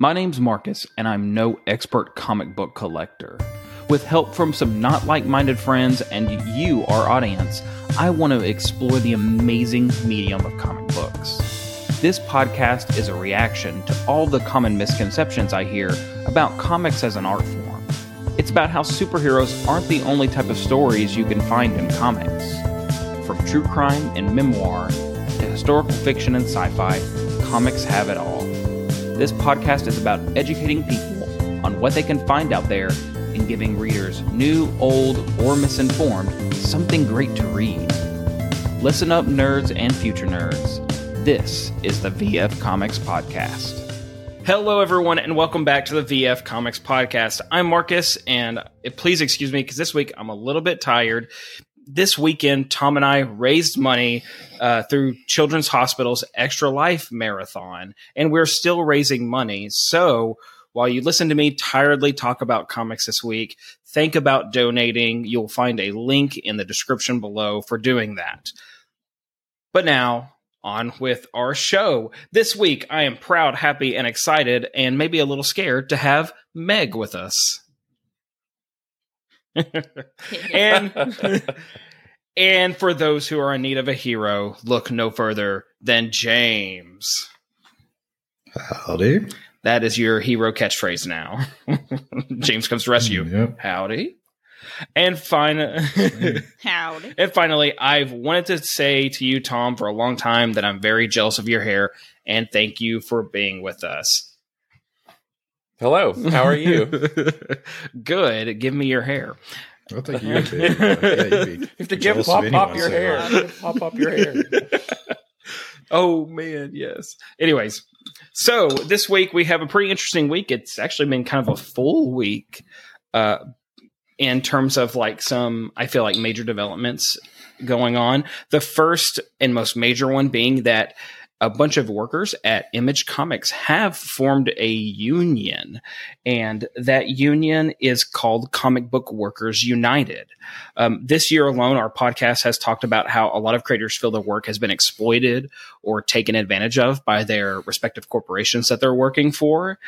My name's Marcus, and I'm no expert comic book collector. With help from some not like minded friends and you, our audience, I want to explore the amazing medium of comic books. This podcast is a reaction to all the common misconceptions I hear about comics as an art form. It's about how superheroes aren't the only type of stories you can find in comics. From true crime and memoir to historical fiction and sci fi, comics have it all. This podcast is about educating people on what they can find out there and giving readers, new, old, or misinformed, something great to read. Listen up, nerds and future nerds. This is the VF Comics Podcast. Hello, everyone, and welcome back to the VF Comics Podcast. I'm Marcus, and please excuse me because this week I'm a little bit tired. This weekend, Tom and I raised money uh, through Children's Hospital's Extra Life Marathon, and we're still raising money. So, while you listen to me tiredly talk about comics this week, think about donating. You'll find a link in the description below for doing that. But now, on with our show. This week, I am proud, happy, and excited, and maybe a little scared to have Meg with us. and and for those who are in need of a hero, look no further than James. Howdy. That is your hero catchphrase now. James comes to rescue. Yep. Howdy. And fine. Howdy. And finally, I've wanted to say to you, Tom, for a long time that I'm very jealous of your hair, and thank you for being with us. Hello, how are you? Good. Give me your hair. I think you'd be. uh, yeah, you'd be You have to give jealous pop pop your hair. pop pop your hair. Oh man, yes. Anyways, so this week we have a pretty interesting week. It's actually been kind of a full week, uh, in terms of like some I feel like major developments going on. The first and most major one being that a bunch of workers at Image Comics have formed a union, and that union is called Comic Book Workers United. Um, this year alone, our podcast has talked about how a lot of creators feel their work has been exploited or taken advantage of by their respective corporations that they're working for.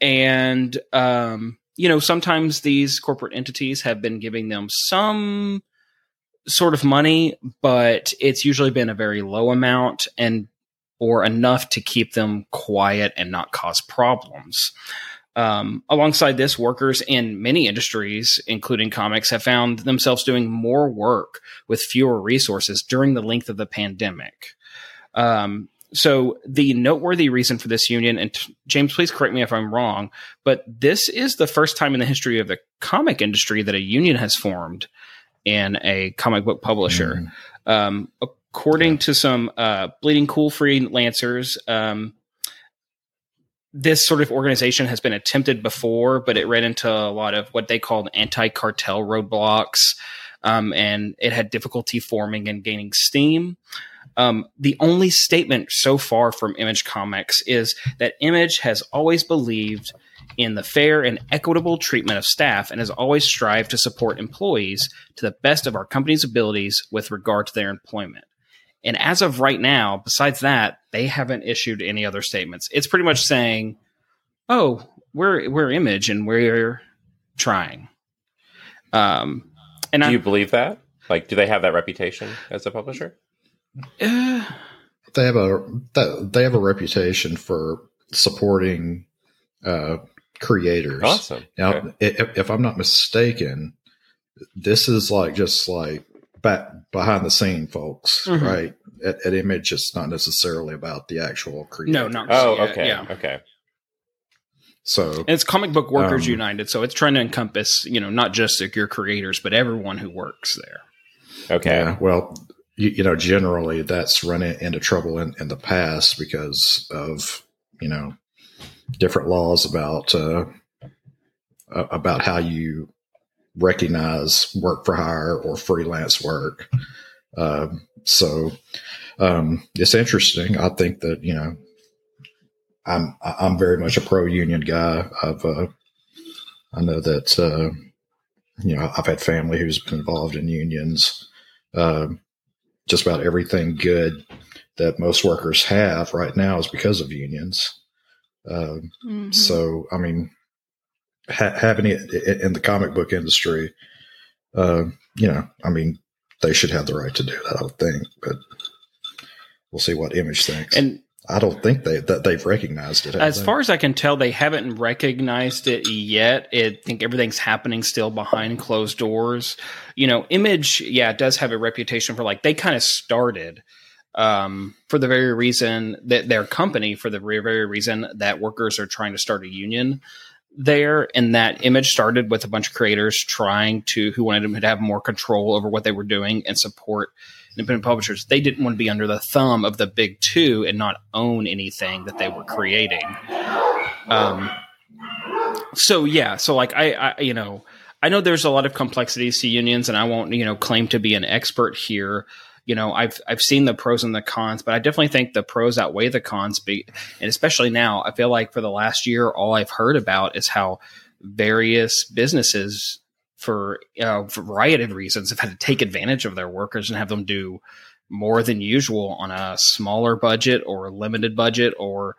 And, um, you know, sometimes these corporate entities have been giving them some sort of money, but it's usually been a very low amount and or enough to keep them quiet and not cause problems. Um, alongside this, workers in many industries, including comics, have found themselves doing more work with fewer resources during the length of the pandemic. Um, so the noteworthy reason for this union, and t- James, please correct me if I'm wrong, but this is the first time in the history of the comic industry that a union has formed in a comic book publisher. Mm. Um, according to some uh, Bleeding Cool freelancers, um, this sort of organization has been attempted before, but it ran into a lot of what they called anti-cartel roadblocks, um, and it had difficulty forming and gaining steam. Um, the only statement so far from Image Comics is that Image has always believed in the fair and equitable treatment of staff and has always strived to support employees to the best of our company's abilities with regard to their employment. And as of right now, besides that, they haven't issued any other statements. It's pretty much saying, "Oh, we're we're Image and we're trying." Um, and Do I, you believe that? Like, do they have that reputation as a publisher? uh, They have a that- they have a reputation for supporting uh, creators. Awesome. Now, Okay. if, if I'm not mistaken, this is like just like back behind the scene, folks, Mhm. right? At, at Image, it's not necessarily about the actual creators. no, not Oh, yeah, okay. yeah. Okay. So And it's Comic Book Workers Um, United, so it's trying to encompass, you know, not just like your creators, but everyone who works there. Okay. Yeah, well, you, you know, generally that's run into trouble in, in the past because of you know different laws about uh, about how you recognize work for hire or freelance work. Um, so um, it's interesting. I think that you know I'm I'm very much a pro union guy. I've uh, I know that uh, you know I've had family who's been involved in unions um, just about everything good that most workers have right now is because of unions. Uh, Mhm. So, I mean, ha- having it in the comic book industry, uh, you know, I mean, they should have the right to do that, I would think, but we'll see what Image thinks. And I don't think they that they've recognized it. as they? far as I can tell, they haven't recognized it yet. I think everything's happening still behind closed doors. You know, Image, yeah, it does have a reputation for like they kind of started um, for the very reason that their company, for the very, very reason that workers are trying to start a union there. And that Image started with a bunch of creators trying to who wanted them to have more control over what they were doing and support independent publishers. They didn't want to be under the thumb of the big two and not own anything that they were creating. Um, so yeah, so like I, I, you know, I know there's a lot of complexities to unions, and I won't, you know, claim to be an expert here. You know, I've I've seen the pros and the cons, but I definitely think the pros outweigh the cons. Be, and especially now, I feel like for the last year, all I've heard about is how various businesses, for a variety of reasons, have had to take advantage of their workers and have them do more than usual on a smaller budget or limited budget or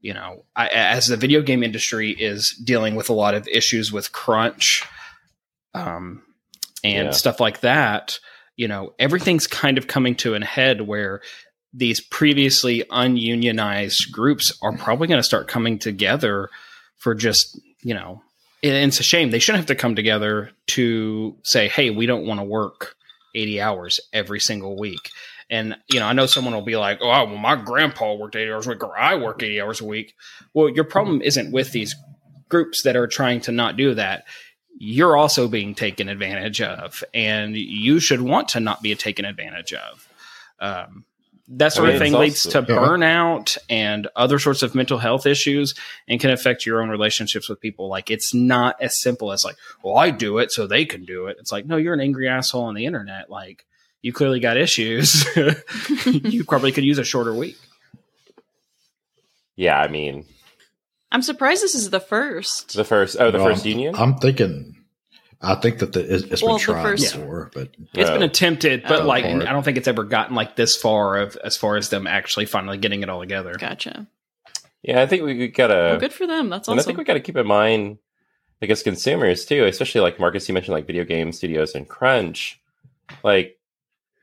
you know I, as the video game industry is dealing with a lot of issues with crunch um, and Yeah. stuff like that you know everything's kind of coming to an head where these previously ununionized groups are probably going to start coming together for just you know it's a shame they shouldn't have to come together to say hey we don't want to work 80 hours every single week. And you know i know someone will be like oh well my grandpa worked 80 hours a week or i work 80 hours a week. Well your problem isn't with these groups that are trying to not do that you're also being taken advantage of and you should want to not be taken advantage of. Um, that sort I of thing leads also- to Yeah. burnout and other sorts of mental health issues and can affect your own relationships with people. Like it's not as simple as like well i do it so they can do it. It's like no you're an angry asshole on the internet. Like you clearly got issues. You probably could use a shorter week. Yeah, I mean, I'm surprised this is the first. the first, oh, the Well, first union? I'm thinking, I think that the, it, it's Well, been the tried first- before, but It's Oh. been attempted, but like Part. I don't think it's ever gotten like this far of as far as them actually finally getting it all together. Gotcha. yeah, I think we, we gotta. well, good for them. That's and I think we got to keep in mind, I guess, consumers too, especially like Marcus, you mentioned like video game studios and crunch. Like,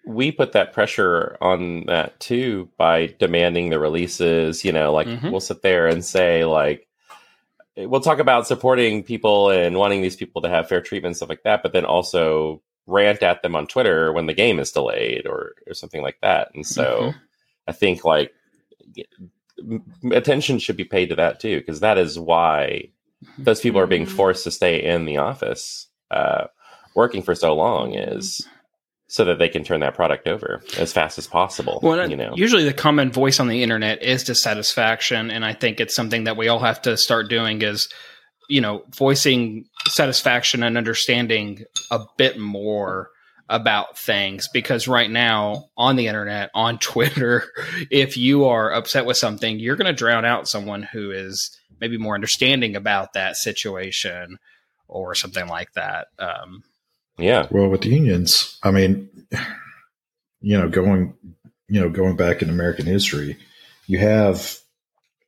we put that pressure on that too by demanding the releases. You know, like Mhm. we'll sit there and say, like, we'll talk about supporting people and wanting these people to have fair treatment and stuff like that, but then also rant at them on Twitter when the game is delayed or, or something like that. And so I think like attention should be paid to that too, because that is why those people are being Mhm. forced to stay in the office, uh, working for so long is so that they can turn that product over as fast as possible. Well, you know, usually the common voice on the internet is dissatisfaction, and I think it's something that we all have to start doing is, you know, voicing satisfaction and understanding a bit more about things because right now on the internet on twitter if you are upset with something you're going to drown out someone who is maybe more understanding about that situation or something like that um, yeah, Well, with the unions, I mean, you know, going, you know, going back in American history, you have,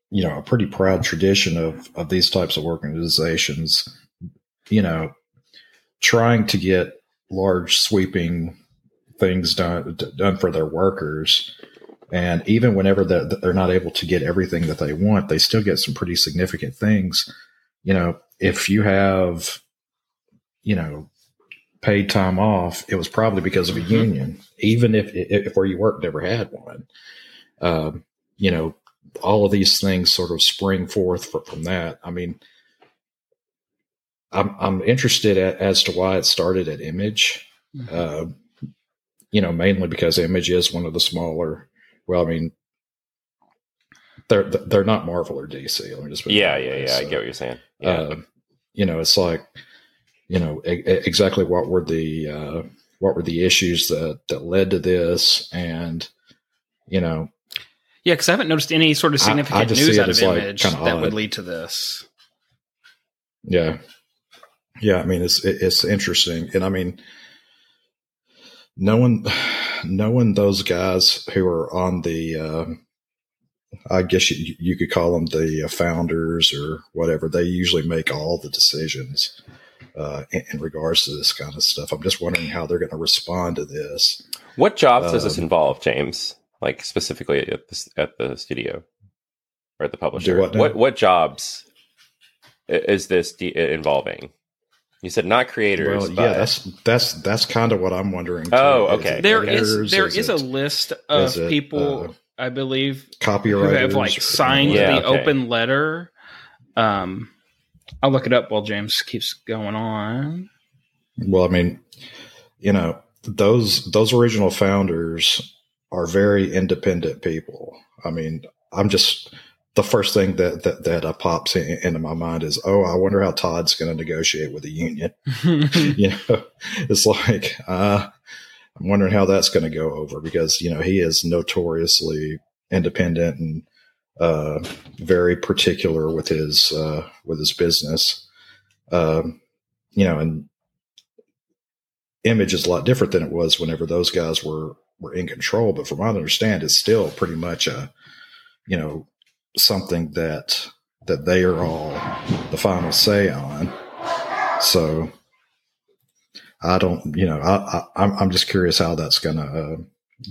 you know, a pretty proud tradition of of these types of organizations, you know, trying to get large sweeping things done done for their workers. And even whenever they're, they're not able to get everything that they want, they still get some pretty significant things. You know, if you have, you know, paid time off, it was probably because of a Mhm. union, even if, if where you worked never had one. Um, you know, all of these things sort of spring forth fr- from that. I mean, I'm I'm interested at, as to why it started at Image. Uh, you know, mainly because Image is one of the smaller. Well, I mean, they're they're not Marvel or DC. Let me just yeah, yeah, yeah. I get what you're saying. Yeah, uh, you know, it's like, you know, e- exactly what were the uh, what were the issues that that led to this, and you know, yeah because i haven't noticed any sort of I- I significant news out of like, image kinda that would lead to this yeah, yeah. I mean, it's it- it's interesting, and I mean, knowing knowing those guys who are on the uh, I guess you, you could call them the uh, founders or whatever. They usually make all the decisions uh, in, in, regards to this kind of stuff. I'm just wondering how they're going to respond to this. What jobs does this um, involve, James? Like specifically at the at the studio or at the publisher? What, what, what jobs is this de- involving? You said not creators. Well, yeah, that's that's that's kind of what I'm wondering. Too. Oh, okay. There is there is, is a list of it, people, uh, I believe, copyright who have like signed yeah, the okay. open letter. Um, I'll look it up while James keeps going on. Well, I mean, you know, those those original founders are very independent people. I mean, I'm just the first thing that that, that uh, pops in, into my mind is, oh, I wonder how Todd's going to negotiate with the union. you know, it's like uh, I'm wondering how that's going to go over because you know he is notoriously independent and uh, very particular with his uh, with his business. Um, you know, and image is a lot different than it was whenever those guys were were in control. But from what I understand, it's still pretty much a you know something that that they are all the final say on. So I don't, you know, I, I am I'm just curious how that's gonna uh,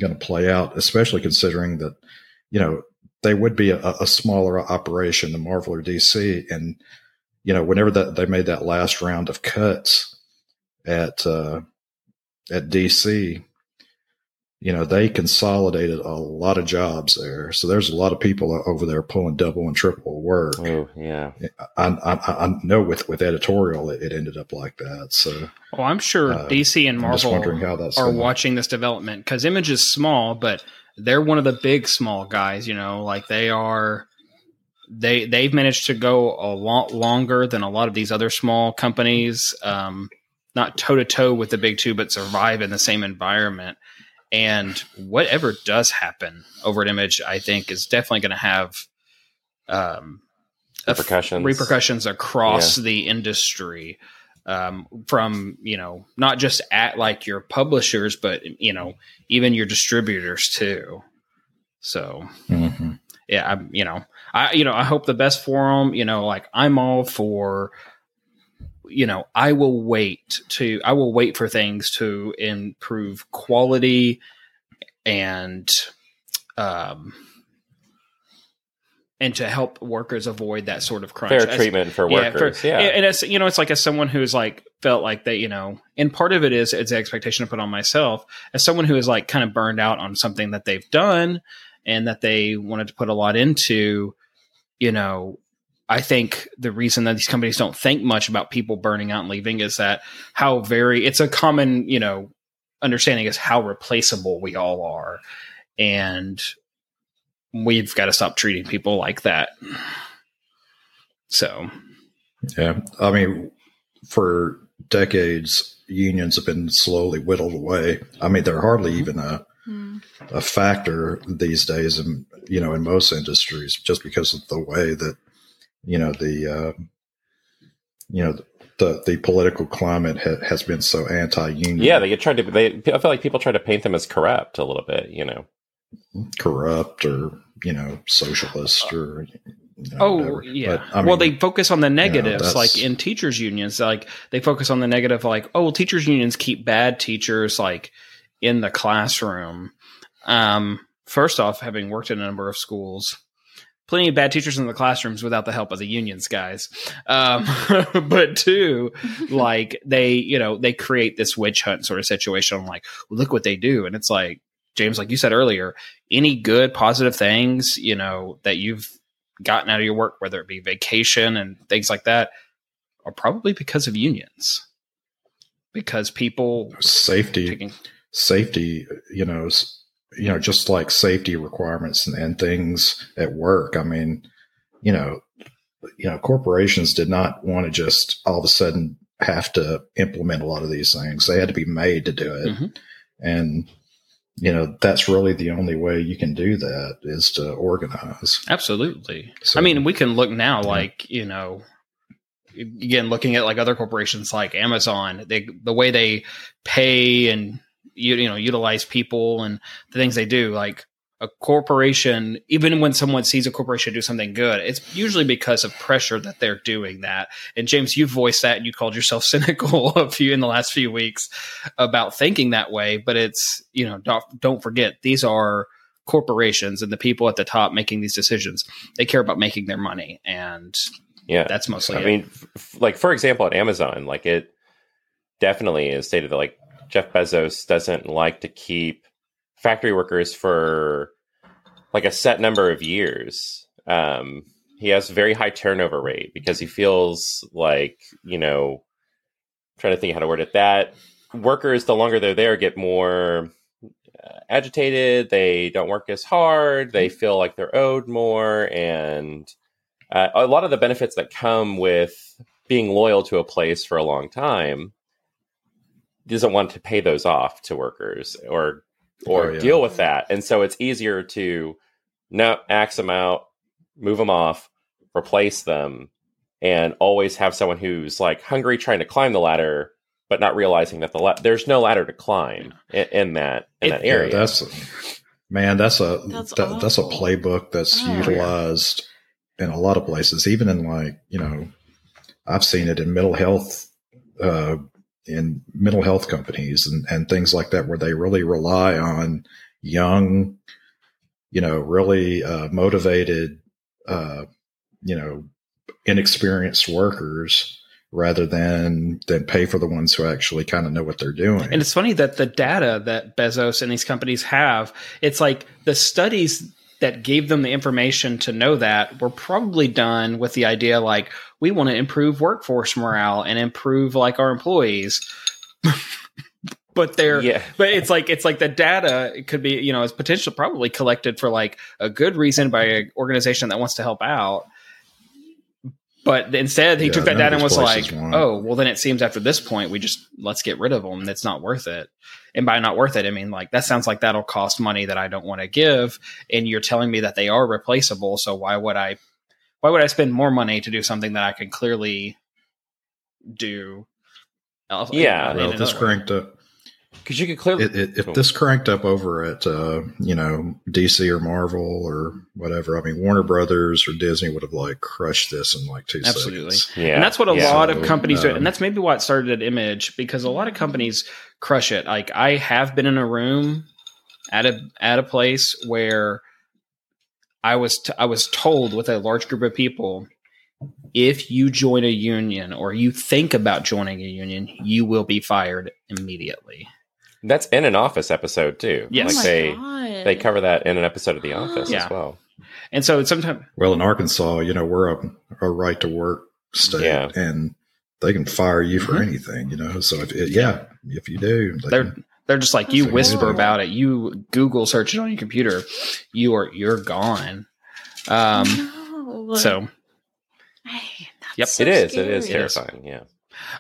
gonna play out, especially considering that, you know, they would be a, a smaller operation than Marvel or DC, and you know, whenever that they made that last round of cuts at uh, at DC, you know, they consolidated a lot of jobs there. So there's a lot of people over there pulling double and triple work. Oh, yeah. I, I, I know with, with editorial, it, it, ended up like that. So, well, I'm sure uh, DC and Marvel are going. watching this development because Image is small, but they're one of the big small guys, you know, like they are, they, they've managed to go a lot longer than a lot of these other small companies. Um, not toe to toe with the big two, but survive in the same environment. And whatever does happen over an Image, I think is definitely going to have um, repercussions repercussions across yeah. the industry. Um, from you know not just at like your publishers, but you know even your distributors too. So mm-hmm. yeah, I'm you know I you know I hope the best for them. You know, like I'm all for you know, I will wait to I will wait for things to improve quality and um and to help workers avoid that sort of crunch. Fair as, treatment for workers. Yeah, for, yeah. And it's you know, it's like as someone who's like felt like that, you know, and part of it is it's an expectation to put on myself as someone who is like kind of burned out on something that they've done and that they wanted to put a lot into, you know, I think the reason that these companies don't think much about people burning out and leaving is that how very it's a common, you know, understanding is how replaceable we all are. And we've got to stop treating people like that. So, yeah, I mean, for decades, unions have been slowly whittled away. I mean, they're hardly even a mm. a factor these days, in you know, in most industries, just because of the way that you know the uh, you know the the political climate ha- has been so anti-union. Yeah, they get tried to. They I feel like people try to paint them as corrupt a little bit. You know, corrupt or you know socialist or. You know, oh whatever. yeah. But, I mean, well, they focus on the negatives, you know, like in teachers unions. Like they focus on the negative, like oh, well, teachers unions keep bad teachers like in the classroom. Um, first off, having worked in a number of schools, plenty of bad teachers in the classrooms without the help of the unions guys. Um, but two like they you know they create this witch hunt sort of situation I'm like look what they do. And it's like james like you said earlier any good positive things you know that you've gotten out of your work whether it be vacation and things like that are probably because of unions. Because people safety. taking- safety you know you know, just like safety requirements and, and things at work. I mean, you know, you know, corporations did not want to just all of a sudden have to implement a lot of these things. They had to be made to do it. Mm-hmm. And, you know, that's really the only way you can do that is to organize. Absolutely. So, I mean, we can look now, yeah. like, you know, again, looking at like other corporations like Amazon, they, the way they pay and you, you know utilize people and the things they do like a corporation, even when someone sees a corporation do something good, it's usually because of pressure that they're doing that. And James, you voiced that and you called yourself cynical a few in the last few weeks about thinking that way. But it's, you know, don't, don't forget, these are corporations and the people at the top making these decisions. They care about making their money. And Yeah. that's mostly I it. mean, f- like for example, at Amazon, like it definitely is stated that like Jeff Bezos doesn't like to keep factory workers for like a set number of years. Um, he has a very high turnover rate because he feels like you know, trying to think how to word it. That workers, the longer they're there, get more uh, agitated. They don't work as hard. They feel like they're owed more, and uh, a lot of the benefits that come with being loyal to a place for a long time doesn't want to pay those off to workers or or Oh, yeah. deal with that and so it's easier to no axe them out move them off replace them and always have someone who's like hungry trying to climb the ladder but not realizing that the la- there's no ladder to climb in, in that in It- that Yeah, area that's man. That's a That's that, that's a playbook that's Oh, yeah. utilized in a lot of places, even in like you know, I've seen it in mental health, uh, in mental health companies and and things like that, where they really rely on young, you know, really uh, motivated, uh, you know, inexperienced workers rather than than pay for the ones who actually kind of know what they're doing. And it's funny that the data that Bezos and these companies have, it's like the studies that gave them the information to know that were probably done with the idea like we want to improve workforce morale and improve like our employees. but they're yeah but it's like it's like the data it could be you know is potentially probably collected for like a good reason by an organization that wants to help out but instead he Yeah, took that none of data and was places like want- oh well then it seems after this point we just let's get rid of them that's not worth it and by not worth it i mean like that sounds like that'll cost money that i don't want to give and you're telling me that they are replaceable so why would i why would i spend more money to do something that i can clearly do else- Yeah. in well, this another way? cranked up. Because you could clearly it, it, if Cool. this cranked up over at uh, you know DC or Marvel or whatever, I mean Warner Brothers or Disney would have like crushed this in like two Absolutely. seconds. yeah and that's what a yeah. lot of So, companies do um, and that's maybe why it started at image because a lot of companies crush it like i have been in a room at a at a place where i was t- i was told with a large group of people if you join a union or you think about joining a union you will be fired immediately That's in an Office episode too. Yes. oh like my they God. they cover that in an episode of The Office Yeah. as well. and so sometimes Well, in Arkansas, you know we're a, a right to work state, Yeah. and they can fire you for Mhm. anything. You know, so if it, yeah, if you do, they they're can- they're just like you whisper amazing. about it you google search it on your computer you are you're gone um No. so Hey, that's Yep. so it is. It is terrifying. Yeah.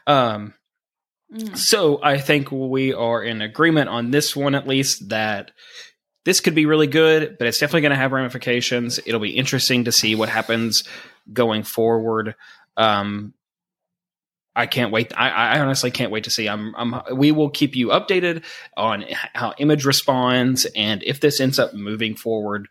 um Mm. So I think we are in agreement on this one, at least, that this could be really good, but it's definitely going to have ramifications. It'll be interesting to see what happens going forward. Um, I can't wait. I, I honestly can't wait to see. I'm, I'm. We will keep you updated on how Image responds and if this ends up moving forward,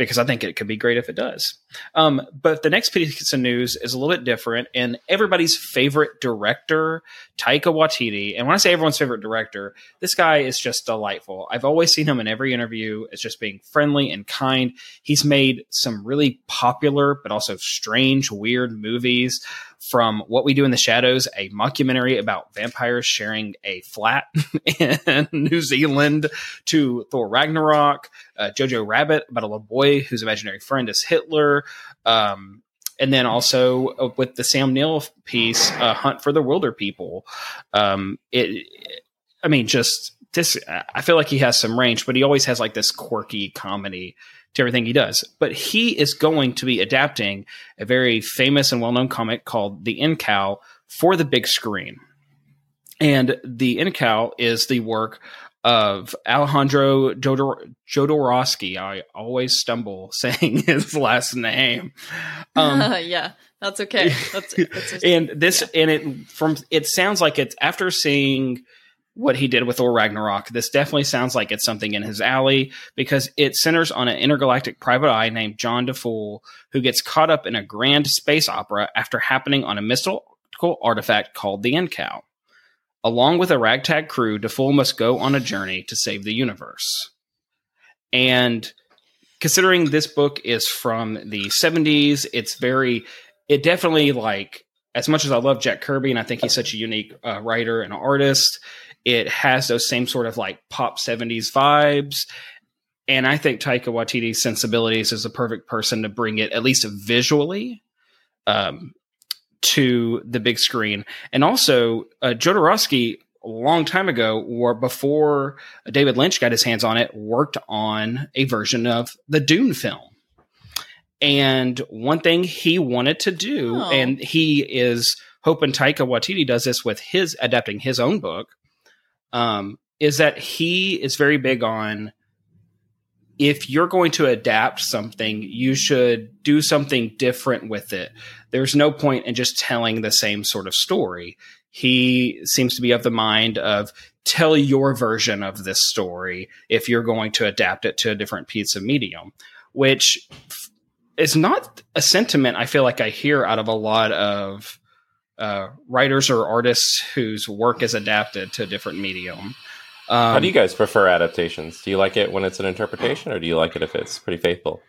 because I think it could be great if it does. Um, but the next piece of news is a little bit different, and everybody's favorite director, Taika Waititi. And when I say everyone's favorite director, this guy is just delightful. I've always seen him in every interview as just being friendly and kind. He's made some really popular but also strange, weird movies. From What We Do in the Shadows, a mockumentary about vampires sharing a flat in New Zealand, to Thor Ragnarok, uh, Jojo Rabbit about a little boy whose imaginary friend is Hitler. Um, and then also uh, with the Sam Neill piece, uh, Hunt for the Wilderpeople. Um, it, I mean, just this. I feel like he has some range, but he always has like this quirky comedy to everything he does. But he is going to be adapting a very famous and well-known comic called The Incal for the big screen. And The Incal is the work of Alejandro Jodor- Jodorowsky. I always stumble saying his last name. Um, yeah, that's okay. That's, that's just- and this and it from it sounds like it's after seeing what he did with Thor Ragnarok. This definitely sounds like it's something in his alley because it centers on an intergalactic private eye named John DiFool who gets caught up in a grand space opera after happening on a mystical artifact called the Incal. Along with a ragtag crew, DiFool must go on a journey to save the universe. And considering this book is from the 70s, it's very, it definitely like, as much as I love Jack Kirby and I think he's such a unique uh, writer and artist, it has those same sort of like pop 70s vibes. And I think Taika Waititi's sensibilities is the perfect person to bring it, at least visually, um, to the big screen. And also, uh, Jodorowsky, a long time ago, or before David Lynch got his hands on it, worked on a version of the Dune film. And one thing he wanted to do, Oh. and he is hoping Taika Waititi does this with his adapting his own book, um, is that he is very big on if you're going to adapt something, you should do something different with it. There's no point in just telling the same sort of story. He seems to be of the mind of tell your version of this story if you're going to adapt it to a different piece of medium, which is not a sentiment I feel like I hear out of a lot of uh, writers or artists whose work is adapted to a different medium. Um, How do you guys prefer adaptations? Do you like it when it's an interpretation, or do you like it if it's pretty faithful?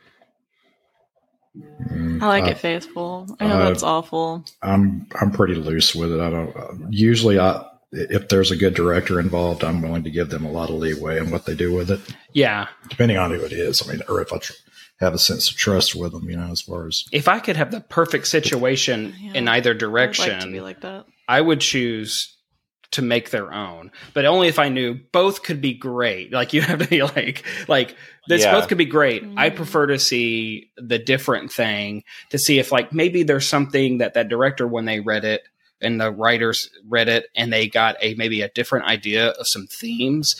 I like uh, it faithful. I know uh, that's awful. I'm I'm pretty loose with it. I don't uh, usually I if there's a good director involved, I'm willing to give them a lot of leeway in what they do with it, yeah, depending on who it is. I mean, or if I tr- have a sense of trust with them, you know, as far as if I could have the perfect situation Yeah. in either I'd direction, like to be like that. I would choose to make their own, but only if I knew both could be great. Like you have to be like, like this Yeah. both could be great. I Mm. prefer to see the different thing to see if like maybe there's something that that director when they read it and the writers read it and they got a maybe a different idea of some themes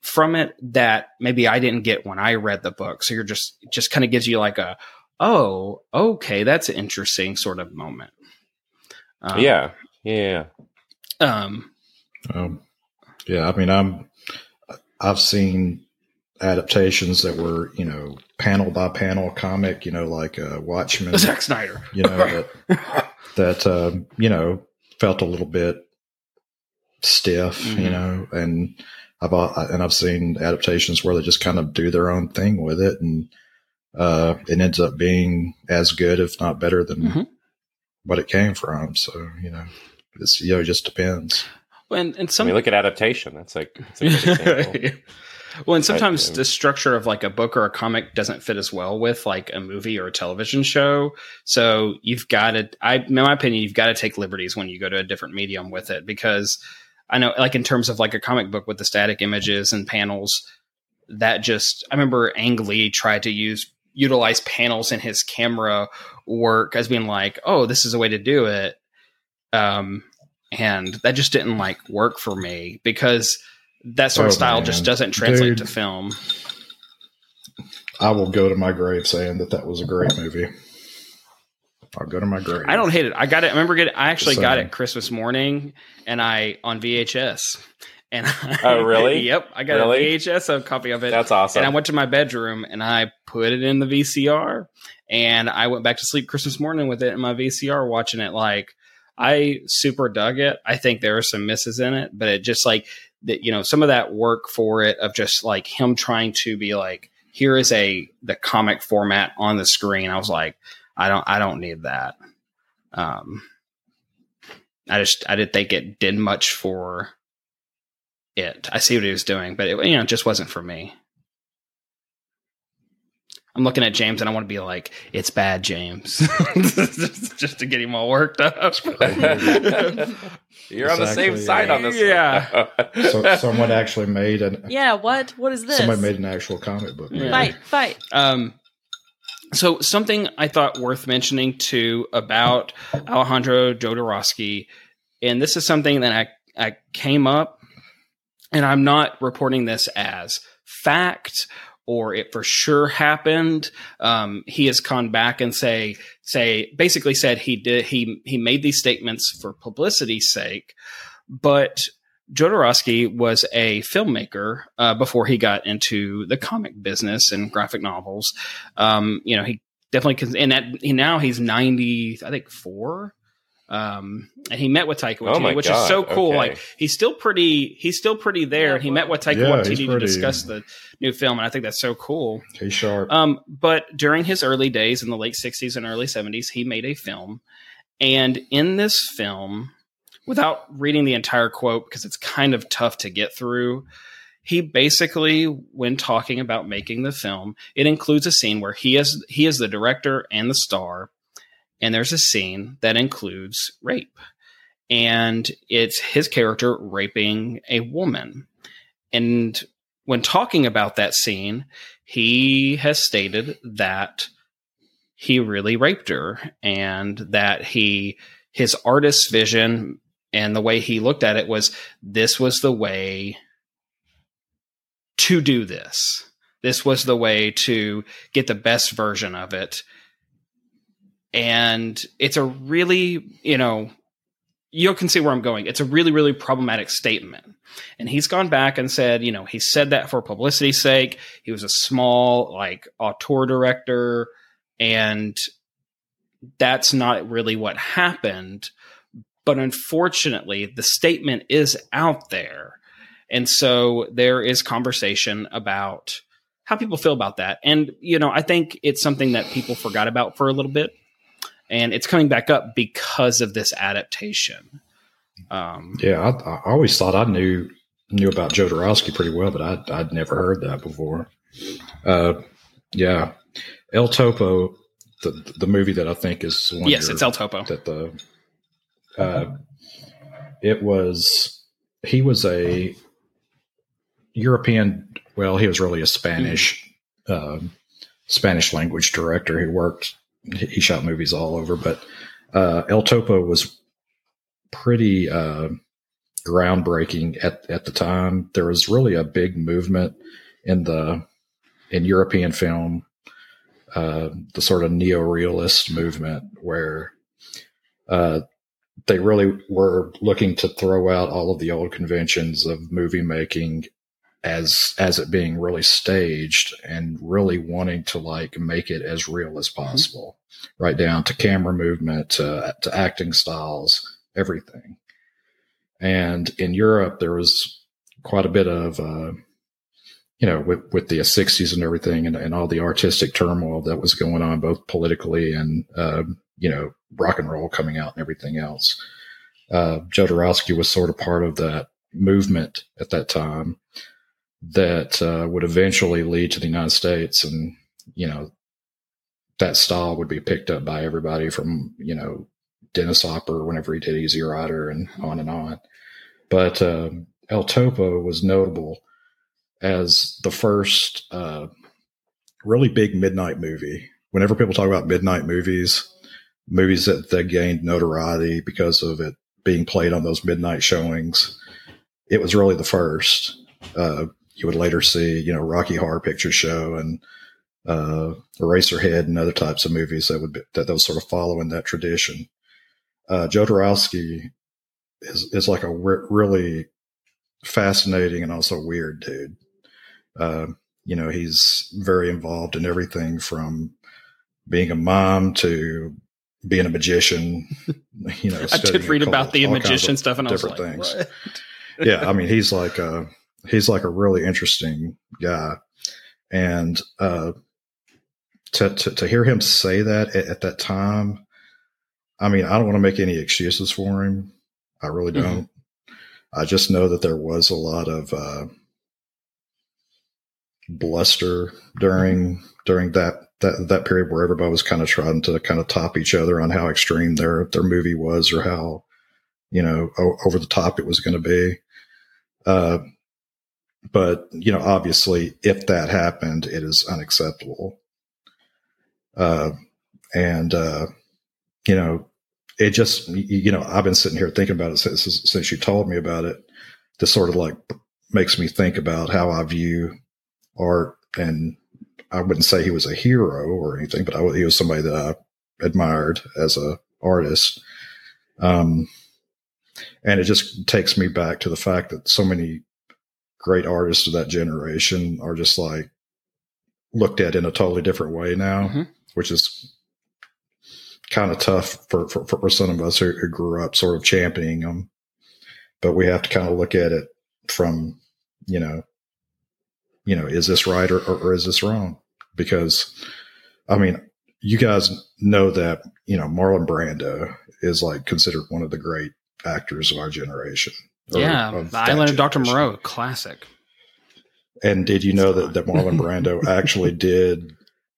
from it that maybe I didn't get when I read the book. So you're just it just kind of gives you like a oh okay that's an interesting sort of moment. Um, yeah, yeah. Um, Um, yeah, I mean, I'm I've seen adaptations that were you know panel by panel comic, you know, like uh, Watchmen, Zack Snyder. you know that that um, you know felt a little bit stiff, Mhm. you know, and I've and I've seen adaptations where they just kind of do their own thing with it, and uh, it ends up being as good, if not better, than Mhm. what it came from. So you know, it's you know, it just depends. and and I some mean, look at adaptation. That's like that's a good example. well, and sometimes I- the structure of like a book or a comic doesn't fit as well with like a movie or a television show. So you've got to, I, in my opinion, you've got to take liberties when you go to a different medium with it because I know, like in terms of like a comic book with the static images and panels, that just I remember Ang Lee tried to use utilize panels in his camera work as being like, oh, this is a way to do it. Um, and that just didn't like work for me because that sort of Oh, style man. just doesn't translate Dude. to film. I will go to my grave saying that that was a great movie. I'll go to my grave. I don't hate it. I got it. I remember getting. I actually Just got it Christmas morning, and I on VHS. And I, Oh, really? yep, I got Really? a VHS a copy of it. That's awesome. And I went to my bedroom and I put it in the VCR, and I went back to sleep Christmas morning with it in my VCR, watching it. Like I super dug it. I think there are some misses in it, but it just like that. You know, some of that work for it of just like him trying to be like, here is a the comic format on the screen. I was like, I don't, I don't need that. Um, I just, I didn't think it did much for it. I see what he was doing, but it, you know, it just wasn't for me. I'm looking at James and I want to be like, it's bad, James, just, just to get him all worked up. You're on the same Exactly, side yeah. on this. Yeah. So someone actually made an Yeah, what? What is this? somebody made an actual comic book. Yeah. movie. fight, fight. Um, so something I thought worth mentioning too about Alejandro Jodorowsky, and this is something that I, I came up, and I'm not reporting this as fact or it for sure happened. Um, he has gone back and say say basically said he did he he made these statements for publicity's sake, but Jodorowsky was a filmmaker uh, before he got into the comic business and graphic novels. Um, you know, he definitely can, and that he, now he's ninety, I think four. Um, and he met with Taika Waititi, Oh which God, is so cool. okay. Like he's still pretty, he's still pretty there. And he met with Taika Yeah, Waititi he's to discuss the new film, and I think that's so cool. He's sharp. Um, but during his early days in the late 60s and early 70s, he made a film. And in this film, without reading the entire quote, because it's kind of tough to get through, he basically, when talking about making the film, it includes a scene where he is he is the director and the star, and there's a scene that includes rape. And it's his character raping a woman. And when talking about that scene, he has stated that he really raped her and that he his artist's vision and the way he looked at it was this was the way to do this. This was the way to get the best version of it. And it's a really you know you can see where i'm going. It's a really really problematic statement. And he's gone back and said you know he said that for publicity's sake. He was a small like auteur director. And that's not really what happened but unfortunately the statement is out there. And so there is conversation about how people feel about that. And you know i think it's something that people forgot about for a little bit. And it's coming back up because of this adaptation. Um, Yeah, I, I always thought I knew knew about Jodorowsky pretty well, but I'd, I'd never heard that before. Uh, yeah, El Topo, the the movie that I think is one yes it's el topo. that the uh, it was he was a European. Well, he was really a Spanish um Spanish language director. He worked. He shot movies all over, but uh, El Topo was pretty uh, groundbreaking at at the time. There was really a big movement in the in European film, uh, the sort of neo-realist movement where uh, they really were looking to throw out all of the old conventions of movie making as as it being really staged and really wanting to like make it as real as possible right down to camera movement to, to acting styles everything. And in europe there was quite a bit of uh, you know with, with the 60s and everything and, and all the artistic turmoil that was going on both politically and uh, you know rock and roll coming out and everything else uh, jodorowsky was sort of part of that movement at that time that uh, would eventually lead to the United States, and you know that style would be picked up by everybody from you know Dennis Hopper whenever he did Easy Rider and on and on. But uh, El Topo was notable as the first uh, really big midnight movie. Whenever people talk about midnight movies, movies that, that gained notoriety because of it being played on those midnight showings, it was really the first. Uh, you would later see, you know, Rocky Horror Picture Show and uh, Eraserhead and other types of movies that would be, that those sort of follow in that tradition. Uh, Jodorowsky is is like a re- really fascinating and also weird dude. Uh, you know, he's very involved in everything from being a mom to being a magician. You know, i did read about the all kinds of magician stuff and different like things yeah, I mean, he's like a he's like a really interesting guy, and uh, to, to to hear him say that at, at that time, I mean, I don't want to make any excuses for him. I really Mhm. don't. I just know that there was a lot of uh, bluster during during that. That, that period where everybody was kind of trying to kind of top each other on how extreme their their movie was or how you know o- over the top it was going to be uh, but you know, obviously, if that happened, it is unacceptable. Uh, and uh, you know, it just you know, I've been sitting here thinking about it since since you told me about it. This sort of like makes me think about how I view art, and I wouldn't say he was a hero or anything, but I, he was somebody that I admired as a artist. Um, and it just takes me back to the fact that so many great artists of that generation are just like looked at in a totally different way now, Mhm. which is kind of tough for, for, for some of us who, who grew up sort of championing them. But we have to kind of look at it from, you know, you know, is this right or, or, or is this wrong? Because, I mean, you guys know that, you know, Marlon Brando is like considered one of the great actors of our generation. yeah, of The that Island of Dr. Moreau, classic. And did you know that, that Marlon Brando actually did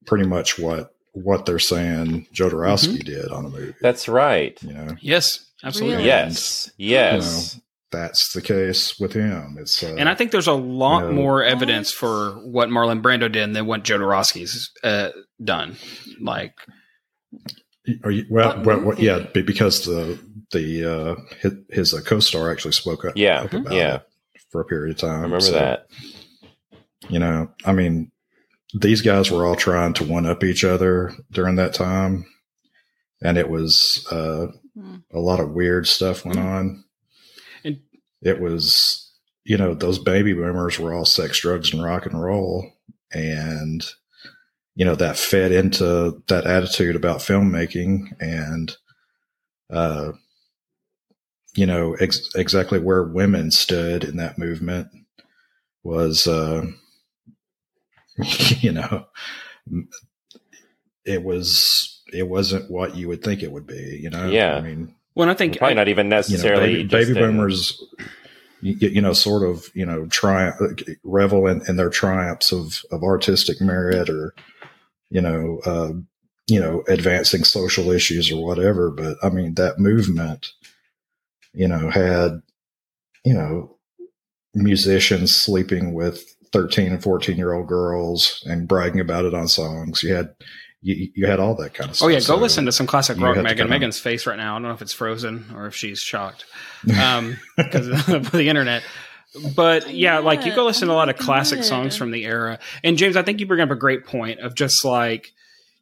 pretty much what what they're saying Jodorowsky mm-hmm. did on a movie? That's right. You know, Yes, absolutely. Really? Yes. Yes. That's the case with him. It's uh, And I think there's a lot No. more evidence for what Marlon Brando did than what Jodorowsky's uh, done. Like, Are you, well, well, well, yeah, because the the uh, his, his uh, co-star actually spoke up, Yeah. up about Yeah. for a period of time. I remember So, that. You know, I mean, these guys were all trying to one up each other during that time, and it was uh, Hmm. a lot of weird stuff went Mm. on. It was, you know, those baby boomers were all sex, drugs, and rock and roll, and you know that fed into that attitude about filmmaking and uh you know ex- exactly where women stood in that movement was uh you know it was it wasn't what you would think it would be you know Yeah. i mean when I think Probably not even you know necessarily baby, just baby boomers you, you know sort of you know triumph revel in, in their triumphs of of artistic merit or you know uh you know advancing social issues or whatever. But i mean that movement you know had you know musicians sleeping with 13 and 14 year old girls and bragging about it on songs. You had you, you had all that kind of stuff Oh yeah, go So- listen to some classic rock. Megan. kinda- Megan's face right now. I don't know if it's frozen or if she's shocked um, because of the internet. But yeah, like you go listen to a lot of classic songs from the era. And James, I think you bring up a great point of just like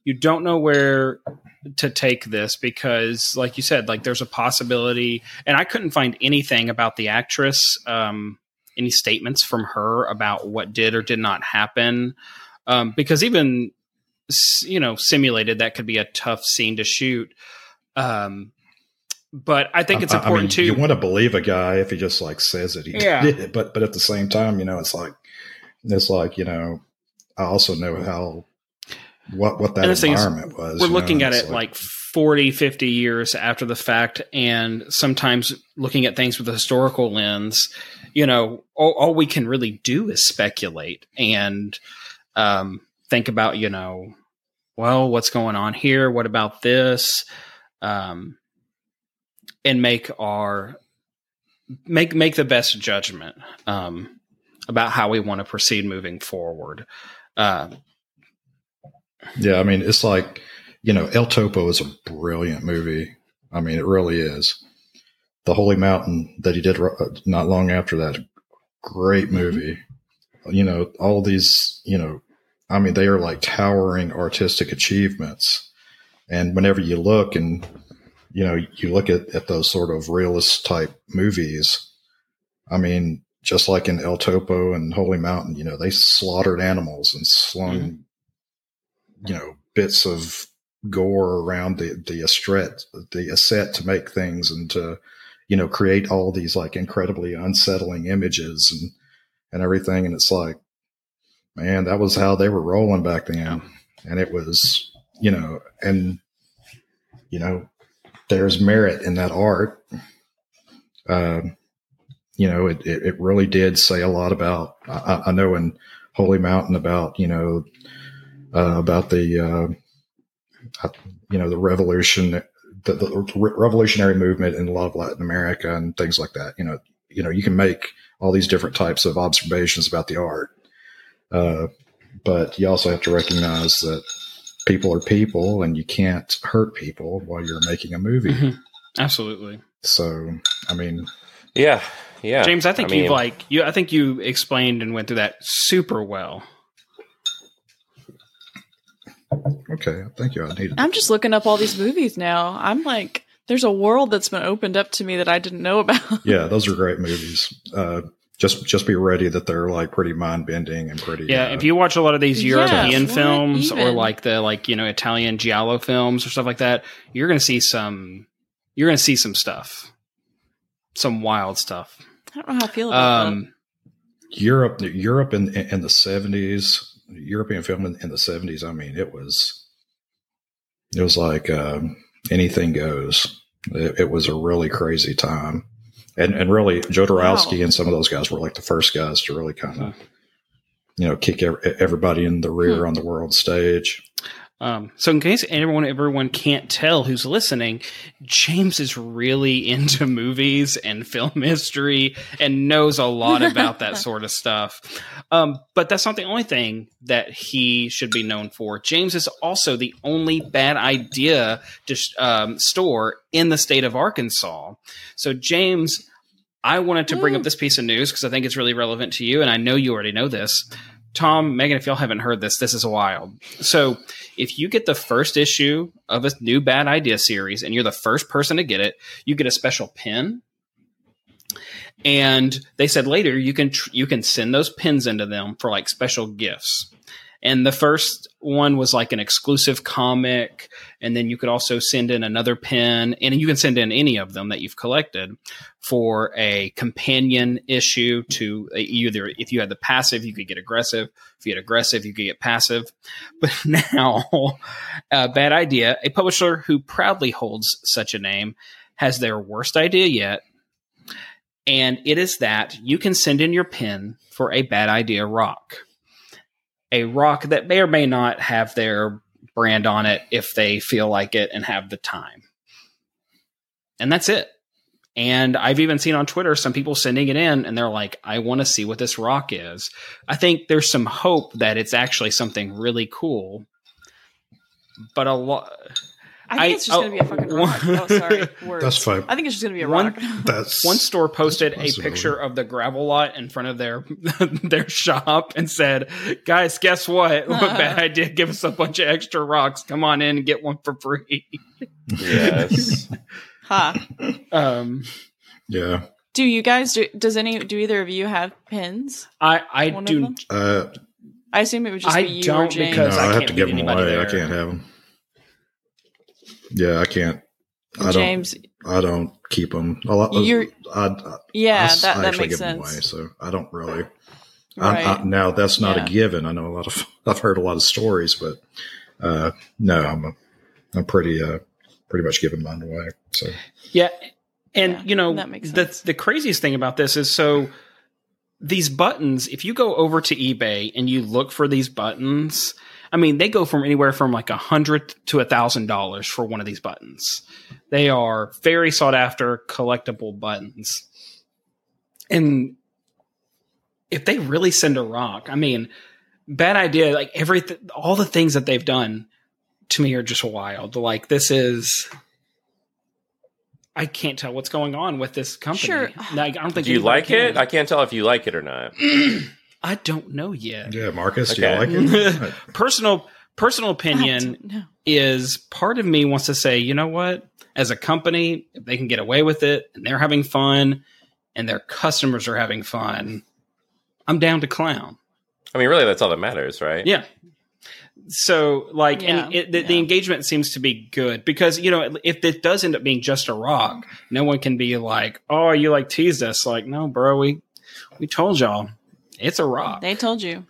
you don't know where to take this because, like you said, like there's a possibility, and I couldn't find anything about the actress, um, any statements from her about what did or did not happen, um, because even s- you know simulated that could be a tough scene to shoot. Um, but I think it's I- I important mean, too. You want to believe a guy if he just like says it, he Yeah. did it. But but at the same time, you know, it's like it's like you know, I also know how what what that thing is, environment was. we're you know, looking at it like 40 50 years after the fact and sometimes looking at things with a historical lens you know all, all we can really do is speculate and um, think about you know well what's going on here what about this um, and make our make make the best judgment um, about how we want to proceed moving forward uh, yeah. I mean, it's like you know, El Topo is a brilliant movie. I mean, it really is. The Holy Mountain that he did not long after that, great movie. You know, all these, you know, I mean, they are like towering artistic achievements. And whenever you look and, you know, you look at, at those sort of realist type movies, I mean, just like in El Topo and Holy Mountain, you know, they slaughtered animals and slung, mm-hmm. you know, bits of gore around the, the asset, the asset to make things and to, you know, create all these like incredibly unsettling images and, and everything. And it's like, man, that was how they were rolling back then. And it was, you know, and, you know, there's merit in that art. Um, you know, it, it, it really did say a lot about, I, I know in Holy Mountain about, you know, uh, about the, uh, uh, you know, the revolution, the, the re- revolutionary movement in a lot of Latin America and things like that. You know, you know, you can make all these different types of observations about the art. Uh, but you also have to recognize that people are people and you can't hurt people while you're making a movie. Mhm. absolutely So, I mean, Yeah. Yeah. James, I think mean, you like you. I think you explained and went through that super well. okay, thank you. I needed I'm just looking up all these movies now. I'm like, There's a world that's been opened up to me that I didn't know about. Yeah, those are great movies. Uh, just just be ready that they're like pretty mind bending and pretty. Yeah, uh, if you watch a lot of these European what films or like the like you know Italian giallo films or stuff like that, you're going to see some. You're going to see some stuff, some wild stuff. I don't know how I feel about Um, Europe, Europe in in the seventies, European film in, in the seventies. I mean, it was it was like um, anything goes. It, it was a really crazy time, and and really Jodorowsky Wow. and some of those guys were like the first guys to really kind of you know kick everybody in the rear Hmm. on the world stage. Um, so in case everyone everyone can't tell who's listening, James is really into movies and film history and knows a lot about that sort of stuff. Um, but that's not the only thing that he should be known for. James is also the only bad idea dis- um, store in the state of Arkansas. So James, I wanted to bring up this piece of news because I think it's really relevant to you, and I know you already know this. Tom, Megan, if y'all haven't heard this, this is wild. So, if you get the first issue of a new bad idea series and you're the first person to get it, you get a special pin. And they said later you can tr- you can send those pins into them for like special gifts. And the first one was like an exclusive comic, and then you could also send in another pin, and you can send in any of them that you've collected for a companion issue to either if you had the passive, you could get aggressive. If you had aggressive, you could get passive. But now, uh, bad idea. A publisher who proudly holds such a name has their worst idea yet. And it is that you can send in your pin for a bad idea rock. A rock that may or may not have their brand on it if they feel like it and have the time. And that's it. And I've even seen on Twitter some people sending it in and they're like, I want to see what this rock is. I think there's some hope that it's actually something really cool. But a lot. I think I- it's just oh, gonna be a fucking rock. one- oh, sorry. Words. That's fine. I think it's just gonna be a One- rock. That's One store posted a picture of the gravel lot in front of their their shop and said, "Guys, guess what? What bad idea? Give us a bunch of extra rocks. Come on in and get one for free." Yes. ha. Um, yeah. Do you guys do? Does any? Do either of you have pins? I I do them? Uh, I assume it would just I be you don't or James. no, because I I, have can't to give them anybody away. I can't have them. Yeah, I can't. I don't. James, I don't keep them. A lot. You're- I, I, yeah, I, that, I that actually makes give them sense. away, so I don't really. Right. I, I, now that's not Yeah. a given. I know a lot of. I've heard a lot of stories, but uh, no, I'm. A, I'm pretty. Uh, pretty much giving mine away. So Yeah, and Yeah, you know that makes the the craziest thing about this is so these buttons. If you go over to eBay and you look for these buttons, I mean they go from anywhere from like a hundred to a thousand dollars for one of these buttons. They are very sought after collectible buttons, and if they really send a rock, I mean, bad idea. Like everything, all the things that they've done to me are just wild. Like this is. I can't tell what's going on with this company. Sure. Like, I don't think Do you anybody like it? I can't tell if you like it or not. I don't know yet. yeah, Marcus, do you like it? personal personal opinion don't is part of me wants to say, you know what? As a company, if they can get away with it and they're having fun and their customers are having fun, I'm down to clown. I mean, really, that's all that matters, right? Yeah. So, like, and it, the, the engagement seems to be good because you know if it does end up being just a rock, no one can be like, "Oh, you like teased us." Like, no, bro, we we told y'all it's a rock. They told you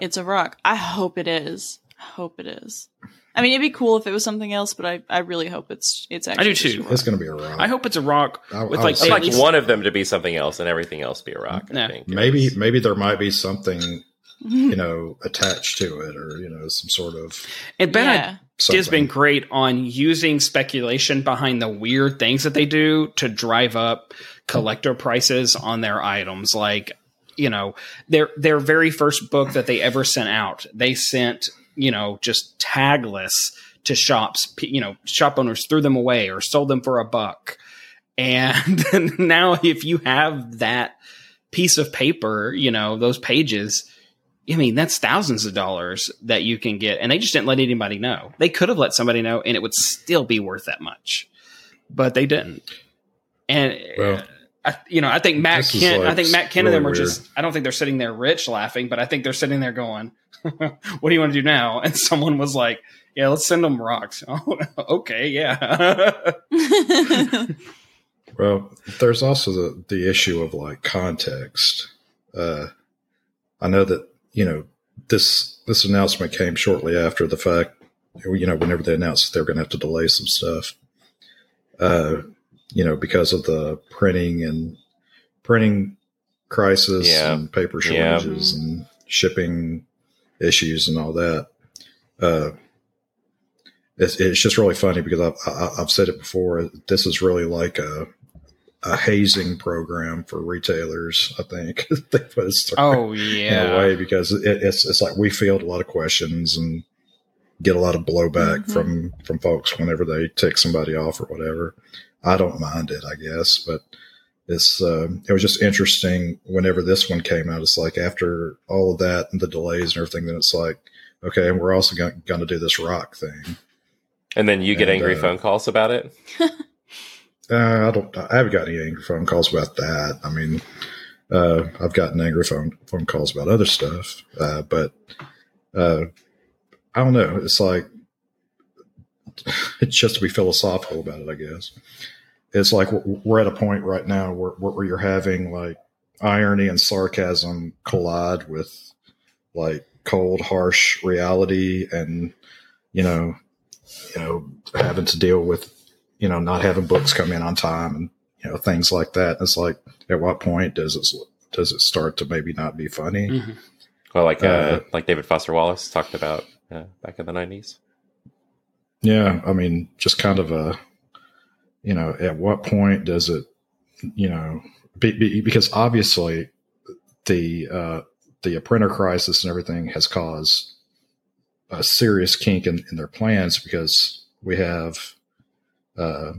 it's a rock. I hope it is. I hope it is. I mean, it'd be cool if it was something else, but I, I really hope it's it's actually. I do too. a rock. It's going to be a rock. I hope it's a rock I- with I like would say like least- one of them to be something else and everything else be a rock. Yeah. I think maybe It's- maybe there might be something you know attached to it, or you know some sort of And bad yeah. something. has been great on using speculation behind the weird things that they do to drive up collector prices on their items. Like, you know, their their very first book that they ever sent out, they sent, you know, just tagless to shops. You know, shop owners threw them away or sold them for a buck. And now if you have that piece of paper, you know, those pages, I mean, that's thousands of dollars that you can get, and they just didn't let anybody know. They could have let somebody know, and it would still be worth that much. but they didn't. And Well, I, you know, I think Matt this is, Kindt, I think Matt Kindt and them really are just. I don't think they're sitting there rich laughing, but I think they're sitting there going, "What do you want to do now?" And someone was like, "Yeah, let's send them rocks." Oh, okay, yeah. Well, there's also the, the issue of like context. Uh, I know that, you know, this, this announcement came shortly after the fact, you know, whenever they announced that they're going to have to delay some stuff, uh, you know, because of the printing and printing crisis Yeah. and paper Yeah. shortages and shipping issues and all that. Uh, it's, it's just really funny because I've, I- I've said it before. This is really like a, a hazing program for retailers. I think they put it started oh in yeah. a way because it, it's it's like we field a lot of questions and get a lot of blowback Mhm. from from folks whenever they take somebody off or whatever. I don't mind it, I guess, but it's um, it was just interesting whenever this one came out. It's like after all of that and the delays and everything, then it's like okay, and we're also going to do this rock thing. And then you get And, angry uh, phone calls about it. Uh, I don't. I haven't got any angry phone calls about that. I mean, uh, I've gotten angry phone phone calls about other stuff, uh, but uh, I don't know. It's like it's just to be philosophical about it. I guess it's like we're we're at a point right now where, where you're having like irony and sarcasm collide with like cold, harsh reality, and you know, you know, having to deal with you know, not having books come in on time and you know things like that. It's like, at what point does it does it start to maybe not be funny? Mhm. Well, like uh, Uh, like David Foster Wallace talked about uh, back in the nineties. Yeah, I mean, just kind of a, you know, at what point does it, you know, be, be, because obviously the uh, the printer crisis and everything has caused a serious kink in, in their plans because we have uh,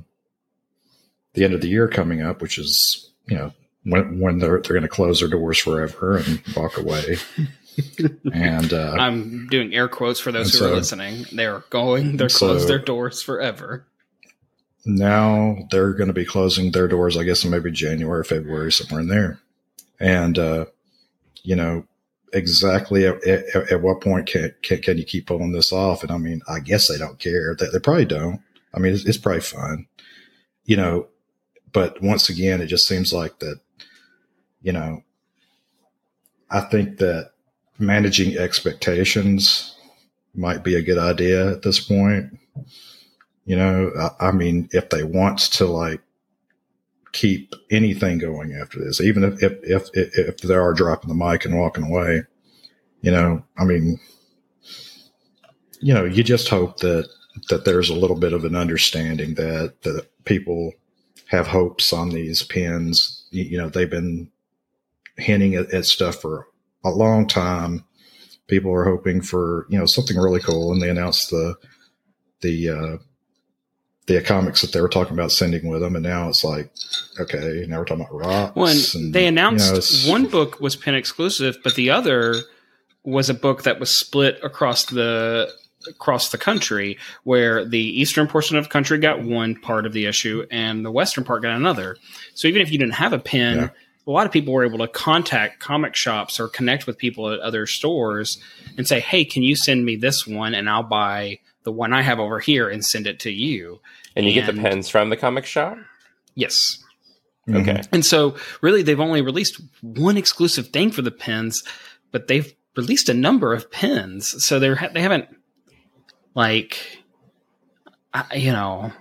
the end of the year coming up, which is you know when when they're they're going to close their doors forever and walk away, and uh, I'm doing air quotes for those And who are listening. They're going. They're so- closed their doors forever. Now they're going to be closing their doors, I guess, in maybe January, February, somewhere in there. And, uh, you know, exactly at, at, at what point can, can, can you keep pulling this off? And I mean, I guess they don't care. They, they probably don't. I mean, it's, it's probably fun, you know, but once again, it just seems like that, you know, I think that managing expectations might be a good idea at this point. You know, I, mean, if they want to like keep anything going after this, even if, if, if, if, they are dropping the mic and walking away, you know, I mean, you know, you just hope that, that there's a little bit of an understanding that, that people have hopes on these pins. You, you know, they've been hinting at, at stuff for a long time. People are hoping for, you know, something really cool. And they announced the, the, uh, the comics that they were talking about sending with them, and now it's like, okay, now we're talking about rocks. When and, they you know, announced one book was pin exclusive, but the other was a book that was split across the across the country, where the eastern portion of the country got one part of the issue and the western part got another. So even if you didn't have a pin, Yeah. a lot of people were able to contact comic shops or connect with people at other stores and say, "Hey, can you send me this one, and I'll buy." The one I have over here and send it to you. And you get the pens from the comic shop. Yes. Mhm. Okay. And so, really, they've only released one exclusive thing for the pens, but they've released a number of pens. So they're they haven't like, I, you know,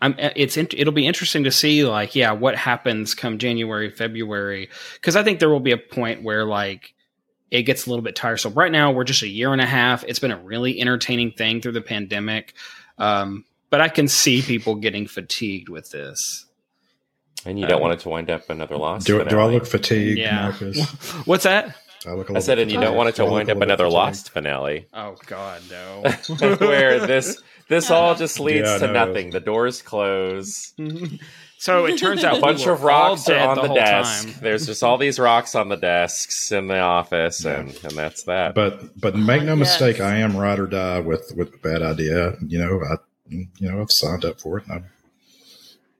I'm it's int- it'll be interesting to see like yeah what happens come January February because I think there will be a point where like it gets a little bit tiresome. Right now, we're just a year and a half. It's been a really entertaining thing through the pandemic. Um, but I can see people getting fatigued with this. And you don't Um, want it to wind up another lost. Do, do I look fatigued, Yeah. Marcus? What's that? I, look a I little said, and you don't want it to Do I look wind up another lost finale, Oh God, no. where this this all just leads Yeah, to know. nothing. The doors close. So it turns out A bunch we of rocks are on the, the, desk. time. There's just all these rocks on the desks in the office, and and that's that. But but make no Yes. mistake, I am ride or die with with a bad idea. You know, I you know I've signed up for it. And I'm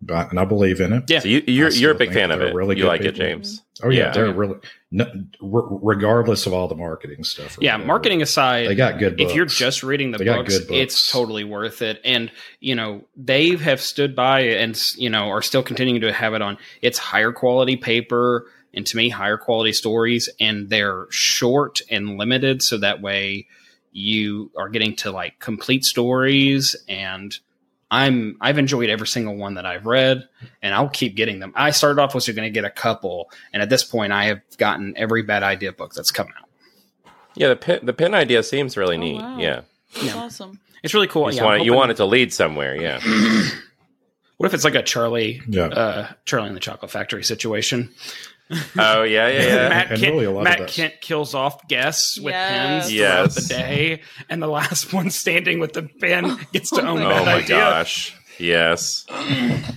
but, and I believe in it. Yeah. So you, you're you're a big fan of it. really you good like it. James? Oh yeah, Yeah. they're really no, re- regardless of all the marketing stuff. Yeah, whatever, marketing aside, They got good. if you're just reading the books, books. it's totally worth it. And you know, they have stood by and you know are still continuing to have it on. It's higher quality paper, and to me, higher quality stories, and they're short and limited, so that way you are getting to like complete stories and. I'm I've enjoyed every single one that I've read, and I'll keep getting them. I started off was going to get a couple, and at this point, I have gotten every bad idea book that's come out. Yeah, the pin the pin idea seems really Oh, neat. wow. Yeah, That's Yeah. awesome. It's really cool. you, just Yeah, want, I'm you want it to lead somewhere. Yeah, What if it's like a Charlie, yeah. uh, Charlie and the Chocolate Factory situation? oh yeah, yeah, yeah. Matt, And Kindt, really a lot Matt that- Kindt kills off guests with Yes. pens Yes. throughout the day, and the last one standing with the pen gets to Oh own my that oh my idea. gosh, yes. Ah,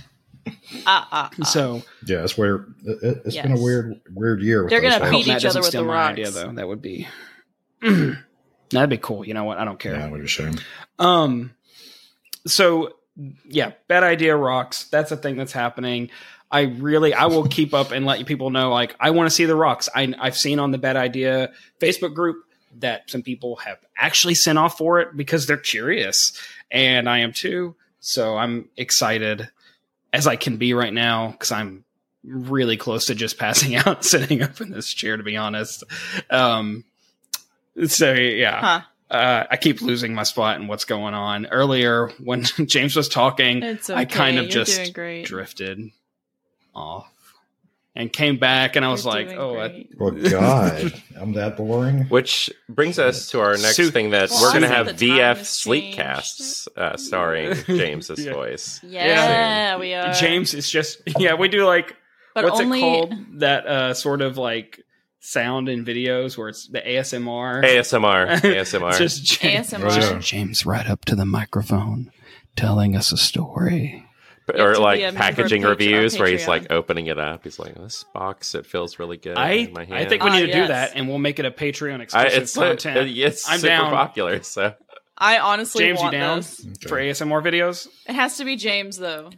ah, ah. So yeah, it's weird. It, it- it's been a weird, weird year. With They're those gonna guys. beat each other with steal the my rocks. idea, though. That would be that'd be cool. You know what? I don't care. Yeah, what a shame. Um, so yeah, bad idea rocks. That's a thing that's happening. I really, I will keep up and let you people know. Like, I want to see the rocks. I, I've seen on the bad idea Facebook group that some people have actually sent off for it because they're curious, and I am too. So I'm excited as I can be right now because I'm really close to just passing out sitting up in this chair. To be honest, um, so yeah Huh. uh, I keep losing my spot and what's going on. Earlier, when James was talking, okay. I kind of You're just drifted off and came back, and I was You're like, doing "Oh, I, great. Well, God, I'm that boring. Which brings us to our next Sue- thing that Well, we're going to have the time VF has Sleepcasts uh, starring James's Yeah. voice. yeah, yeah, we are. James is just yeah." We do like but what's only it called? That uh, sort of like sound in videos where it's the ASMR. ASMR, ASMR. Just James, ASMR. James right up to the microphone, telling us a story. Have or like packaging reviews where he's like opening it up. He's like, "This box, it feels really good." I in my I think we Ah, need to do that, and we'll make it a Patreon I, exclusive it's uh, content. it's I'm super down. popular. So I honestly James, you want down? this. for ASMR videos. It has to be James though.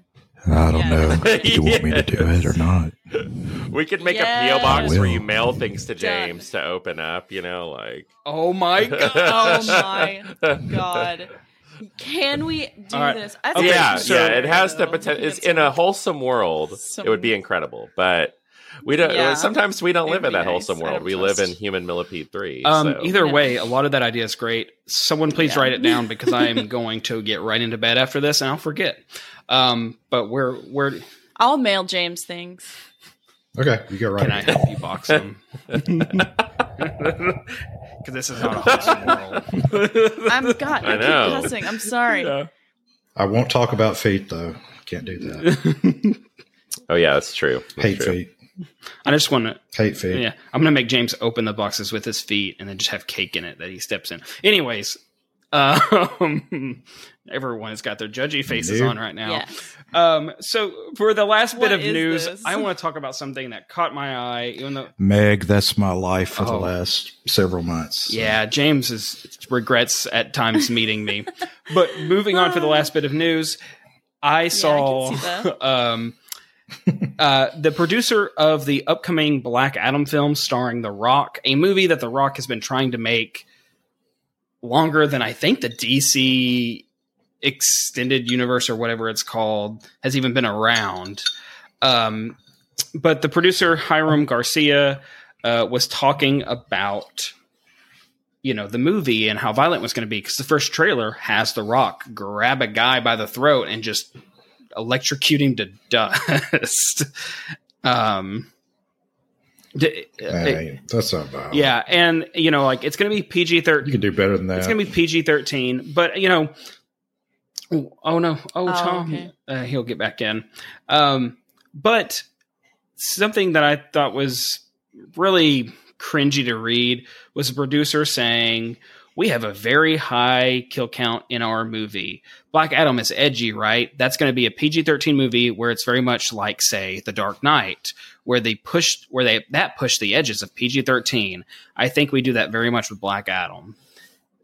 I don't Yeah. know if you want me to do it or not. we could make a Yes. PO box where you mail things to Done. James to open up. You know, like Oh my god! Oh my god. Can we do All right. this? I Okay, think yeah, so- yeah, it has the though. potential. It's It's in a wholesome world. some- It would be incredible, but we don't. Yeah. Sometimes we don't It'd live in that nice. wholesome I world. don't We live in human millipede three. Um, so. either way, a lot of that idea is great. Someone please Yeah. write it down because I am going to get right into bed after this and I'll forget. Um, but where where I'll mail James things. Okay, you get right. can I help you box them? Because this is not a wholesome world. I'm God. I I know. keep cussing. I'm sorry. Yeah. I won't talk about feet though. Can't do that. oh yeah, that's true. That's Hate true. feet. I just want to. Hate feet. Yeah, I'm gonna make James open the boxes with his feet and then just have cake in it that he steps in. Anyways, um, everyone has got their judgy faces Nope. on right now. Yes. Um, so for the last bit What of news, this? I want to talk about something that caught my eye. Even though, Meg, that's my life for the Oh. last several months. yeah, James is regrets at times meeting me. But moving on for the last bit of news, I saw see that. um, uh, the producer of the upcoming Black Adam film starring The Rock, a movie that The Rock has been trying to make longer than I think the DC extended universe or whatever it's called has even been around. Um, but the producer Hiram Garcia uh, was talking about you know the movie and how violent it was going to be because the first trailer has the rock grab a guy by the throat and just electrocute him to dust um d- Hey, that's not violent. yeah and you know like it's going to be pg-13 You can do better than that. it's going to be PG-13, but you know, oh, oh no, oh, Oh, Tom, okay. uh, he'll get back in. Um, but something that I thought was really cringy to read was a producer saying, "We have a very high kill count in our movie. Black Adam is edgy, right? That's going to be a PG-13 movie where it's very much like, say, The Dark Knight." Where they pushed, where they that pushed the edges of PG thirteen. I think we do that very much with Black Adam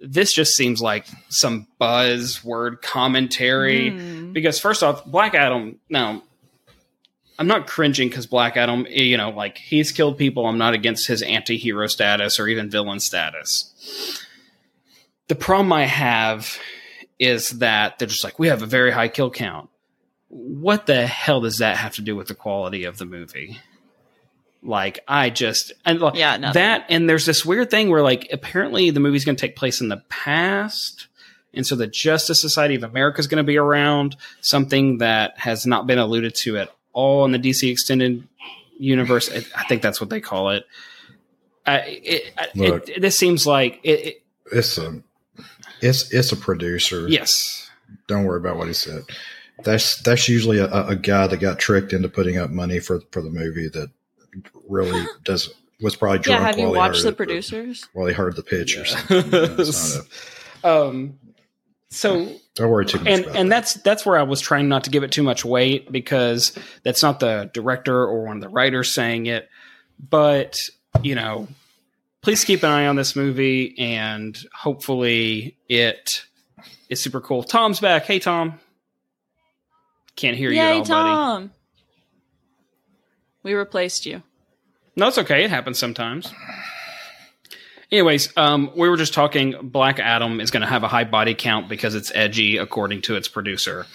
this just seems like some buzzword commentary Hmm. because first off black adam now I'm not cringing because Black Adam, you know, like he's killed people. I'm not against his anti-hero status or even villain status. The problem I have is that they're just like, we have a very high kill count. What the hell does that have to do with the quality of the movie? Like, I just and like, Yeah, nothing. that and there's this weird thing where like apparently the movie's going to take place in the past and so the justice society of america is going to be around something that has not been alluded to at all in the dc extended universe i I think that's what they call it uh, it, Look. it, this seems like it, it It's a it's it's a producer. yes Don't worry about what he said. That's that's usually a, a guy that got tricked into putting up money for for the movie that really doesn't was probably drunk Yeah, have you watched the it, producers? while he heard the pitch or something. You know, it's um so a- don't worry too much and about and that. that's that's where I was trying not to give it too much weight because that's not the director or one of the writers saying it, but you know, please keep an eye on this movie and hopefully it is super cool. Tom's back. Hey Tom. Can't hear you at Yay, all, buddy. Tom! We replaced you. No, it's okay. It happens sometimes. Anyways, um, we were just talking. Black Adam is going to have a high body count because it's edgy, according to its producer.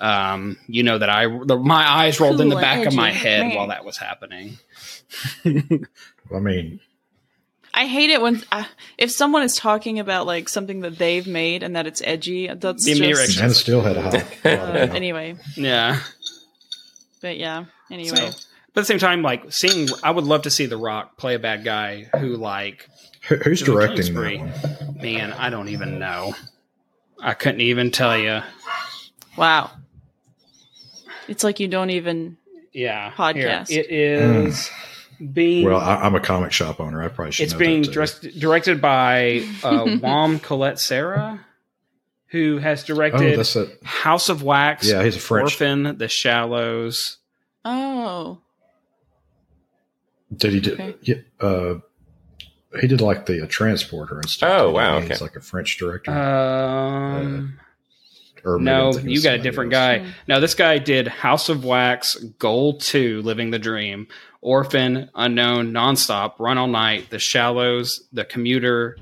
Um, you know that I the, my eyes rolled in the back of my head Meh. while that was happening. I mean, I hate it when uh, if someone is talking about like something that they've made and that it's edgy. That's The immediate just reaction. Man of had a high. uh, anyway. Yeah. But yeah, anyway. So, but at the same time, like seeing, I would love to see The Rock play a bad guy who, like, Who- who's directing that one? man, I don't even know. I couldn't even tell you. Wow. It's like you don't even. Yeah, Podcast. Here, it is being. Well, I, I'm a comic shop owner. I probably should. it's know being that too. dressed, directed by uh, Jaume Collet-Serra, who has directed Oh, that's. House of Wax, Yeah, he's a French. Orphan, The Shallows. Oh. Did he do? Okay. Yeah, uh, he did like the uh, transporter and stuff. Oh, wow, didn't? He's like a French director. Um, or no, you got a different else. guy. Hmm. No, this guy did House of Wax, Goal 2, Living the Dream, Orphan, Unknown, Nonstop, Run All Night, The Shallows, The Commuter,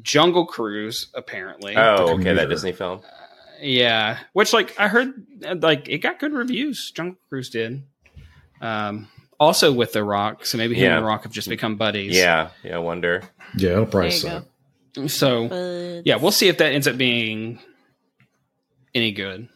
Jungle Cruise, apparently. Oh, okay, that Disney film. Yeah, which like I heard, uh, like it got good reviews. Jungle Cruise did. Um, also with The Rock, so maybe him Yeah. and The Rock have just become buddies. Yeah, yeah. I wonder. Yeah, it'll probably There you suck. go. So But yeah, we'll see if that ends up being any good.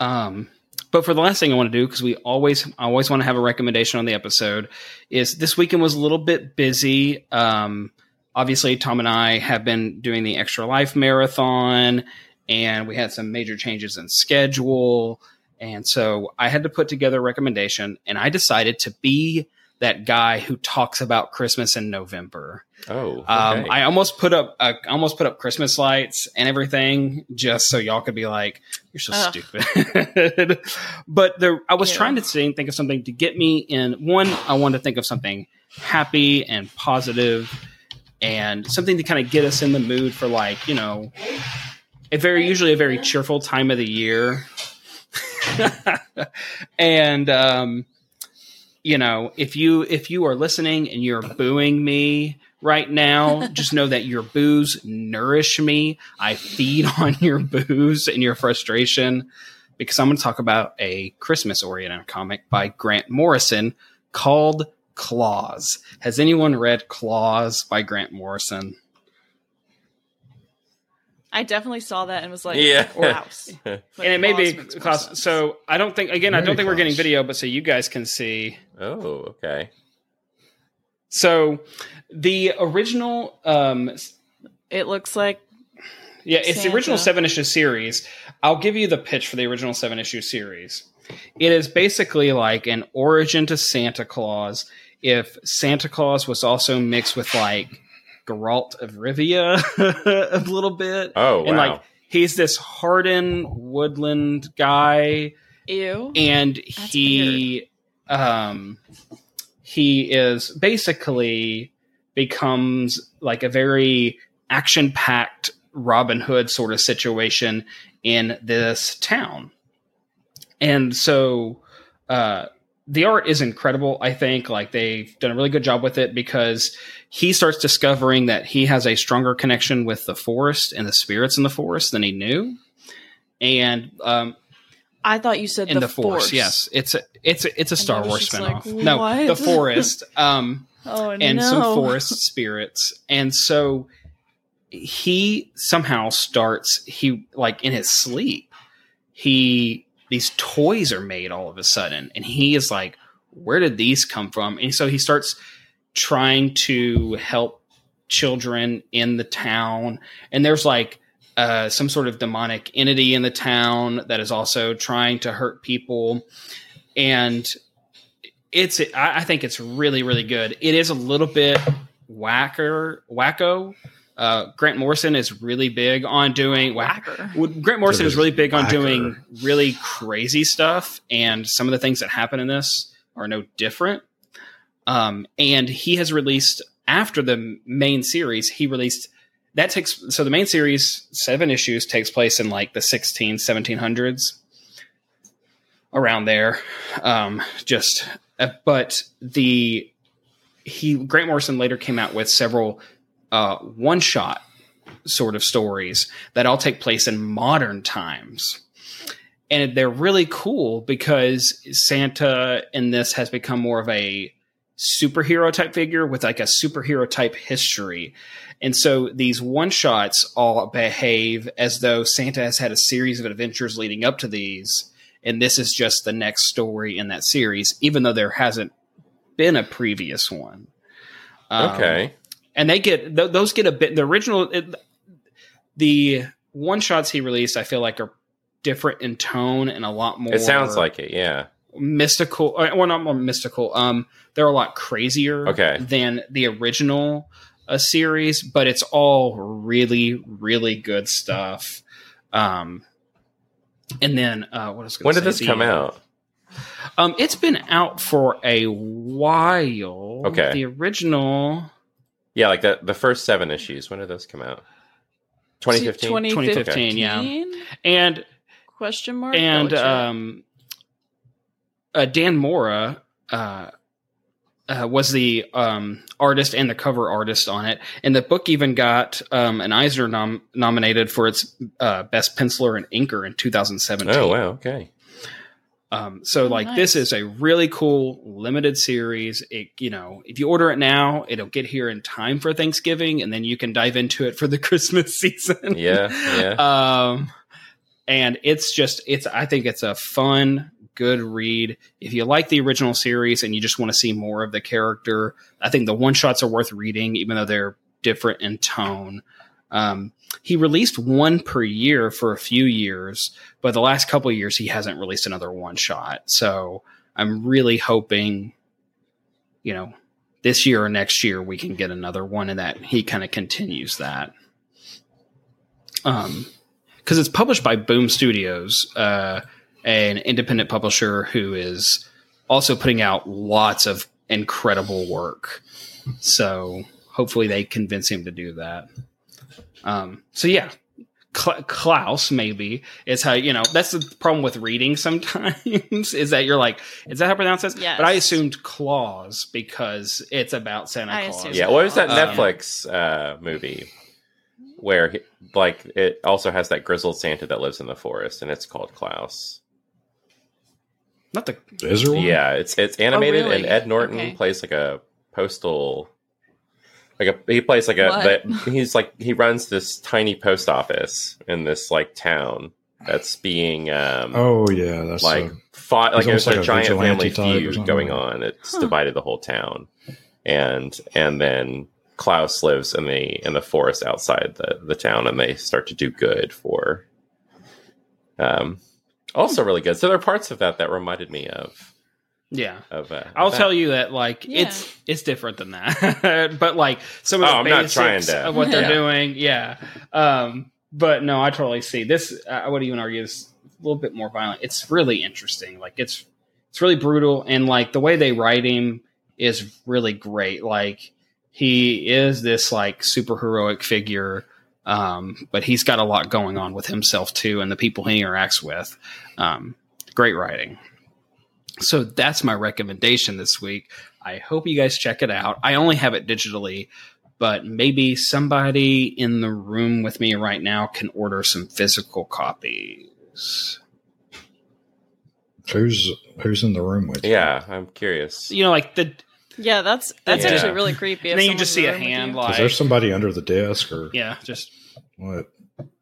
Um, but for the last thing I want to do, because we always, I always want to have a recommendation on the episode, is this weekend was a little bit busy. Um, obviously, Tom and I have been doing the Extra Life Marathon, and we had some major changes in schedule. And so I had to put together a recommendation, and I decided to be that guy who talks about Christmas in November. Oh, Um. I almost put up uh, I almost put up Christmas lights and everything just so y'all could be like, "You're so Ugh. stupid." but there, I was Ew. trying to think, think of something to get me in. One, I wanted to think of something happy and positive, and something to kind of get us in the mood for like you know, a very usually a very cheerful time of the year. and um, you know, if you if you are listening and you're booing me right now, just know that your boos nourish me. I feed on your boos and your frustration because I'm going to talk about a Christmas oriented comic by Grant Morrison called Klaus. Has anyone read Klaus by Grant Morrison? I definitely saw that and was like, Yeah. wow. and it may be Claus makes more Claus. sense. So I don't think again. I don't think we're getting video, but so you guys can see. oh, okay. So the original um, it looks like Yeah, it's the original seven issue series. I'll give you the pitch for the original seven issue series. It is basically like an origin to Santa Claus. If Santa Claus was also mixed with like Geralt of Rivia a little bit, Oh, wow. and like he's this hardened woodland guy, ew. and That's he um he is basically becomes like a very action packed Robin Hood sort of situation in this town. And so uh the art is incredible. I think like they've done a really good job with it because he starts discovering that he has a stronger connection with the forest and the spirits in the forest than he knew. And um, I thought you said in the, the, forest, yes, it's a, it's a, it's a Star Wars spinoff. like, no, what? the forest. Um, Oh and no. some forest spirits. And so he somehow starts he like in his sleep, he these toys are made all of a sudden and he is like where did these come from? And so he starts trying to help children in the town and there's like uh, some sort of demonic entity in the town that is also trying to hurt people and it's I, I think it's really really good. It is a little bit whacker wacko. Uh, Grant Morrison is really big on doing whack. Whacker. Grant Morrison is really big on Whacker. doing really crazy stuff, and some of the things that happen in this are no different. Um, and he has released after the main series, he released that takes so the main series seven issues takes place in like the 16 1700s around there. Um just uh, but the he grant morrison later came out with several uh one shot sort of stories that all take place in modern times. And they're really cool because santa in this has become more of a superhero type figure with like a superhero type history and so these one shots all behave as though Santa has had a series of adventures leading up to these, and this is just the next story in that series, even though there hasn't been a previous one. Um, Okay. and they get th- those get a bit. The original, it, the one shots he released, I feel like are different in tone and a lot more. It sounds like it. Yeah. Mystical. uh, Well, not more mystical. Um, they're a lot crazier. Okay. than the original uh, series, but it's all really, really good stuff. Um, and then uh, what else? When did this come out? Um, it's been out for a while. Okay. the original. Yeah, like the the first seven issues. When did those come out? 2015. 2015, yeah. and Question mark. and Oh, um, uh, Dan Mora uh, uh, was the um, artist and the cover artist on it, and the book even got um, an Eisner nom- nominated for its uh, best penciler and inker in 2017. Oh wow. Okay. Um, so Oh, like nice. this is a really cool limited series. It you know if you order it now, it'll get here in time for Thanksgiving, and then you can dive into it for the Christmas season. Yeah. Yeah. um, and it's just it's I think it's a fun, good read. If you like the original series and you just want to see more of the character, I think the one shots are worth reading, even though they're different in tone. Um, he released one per year for a few years, but the last couple years he hasn't released another one shot. So I'm really hoping, you know, this year or next year we can get another one, and that he kind of continues that. Um, because it's published by Boom Studios, uh, an independent publisher who is also putting out lots of incredible work. So hopefully they convince him to do that. Um, so yeah, Cl- Klaus maybe is how you know that's the problem with reading sometimes is that you're like is that how I pronounce this? Yes. But I assumed Claus because it's about Santa I Claus. yeah. What was that Um, Netflix uh, movie where he- like it also has that grizzled Santa that lives in the forest, and it's called Klaus. Not the Is there one? Yeah, it's it's animated, really? and Ed Norton Okay. plays like a postal. Like a, he plays like a. What? The, he's like he runs this tiny post office in this like town that's being um Oh yeah, that's like uh, fought like he's there's almost a like a giant family feud going on. It's Huh. divided the whole town, and and then Klaus lives in the in the forest outside the the town, and they start to do good for. Um, also really good. So there are parts of that that reminded me of yeah. of. Uh, I'll that. tell you that like Yeah. it's it's different than that. but like some of Oh, the I'm not basics trying to- of what they're yeah. doing, yeah. Um, but no, I totally see this. I would even argue is a little bit more violent. It's really interesting. Like it's it's really brutal, and like the way they write him is really great. Like he is this like super heroic figure. Um, but he's got a lot going on with himself too, and the people he interacts with. Um, great writing. So that's my recommendation this week. I hope you guys check it out. I only have it digitally, but maybe somebody in the room with me right now can order some physical copies. Who's who's in the room with you? Yeah, I'm curious. You know, like the Yeah, that's that's Yeah. actually really creepy. if and then you someone's just in see the a room with hand you. Is like there somebody under the desk or yeah, just what?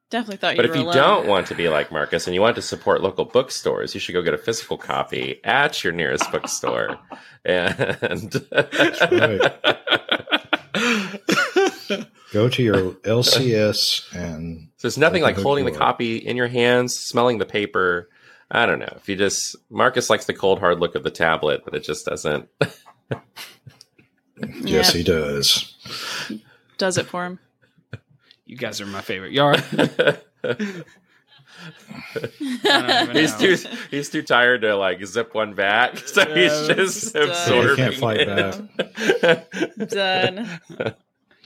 Definitely thought you But were if you alone. don't want to be like Marcus and you want to support local bookstores, you should go get a physical copy at your nearest bookstore. And Go to your LCS and So there's nothing like the holding the copy in your hands, smelling the paper. I don't know. If you just Marcus likes the cold hard look of the tablet, but it just doesn't. yes, Yeah. he does. does it for him. you guys are my favorite yard. even he's know. too he's too tired to like zip one back, so Yeah, he's it's just just, absorbing. He can't fight it. Done.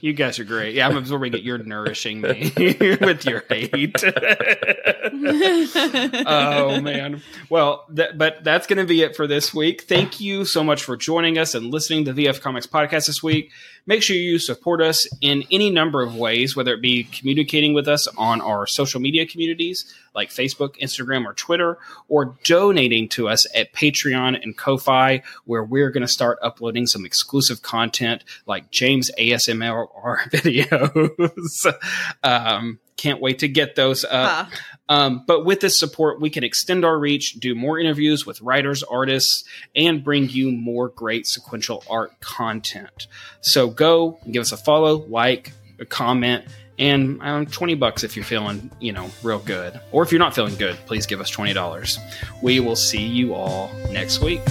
You guys are great. Yeah, I'm absorbing it. You're nourishing me with your hate. oh man. Well, th- but that's going to be it for this week. Thank you so much for joining us and listening to the VF Comics podcast this week. Make sure you support us in any number of ways, whether it be communicating with us on our social media communities like Facebook, Instagram, or Twitter, or donating to us at Patreon and Ko-fi, where we're going to start uploading some exclusive content like James ASMR videos. um, can't wait to get those up. Ah, Um, but with this support, we can extend our reach, do more interviews with writers, artists, and bring you more great sequential art content. So go give us a follow, like, a comment, and um, 20 bucks if you're feeling, you know, real good. Or if you're not feeling good, please give us $20. We will see you all next week.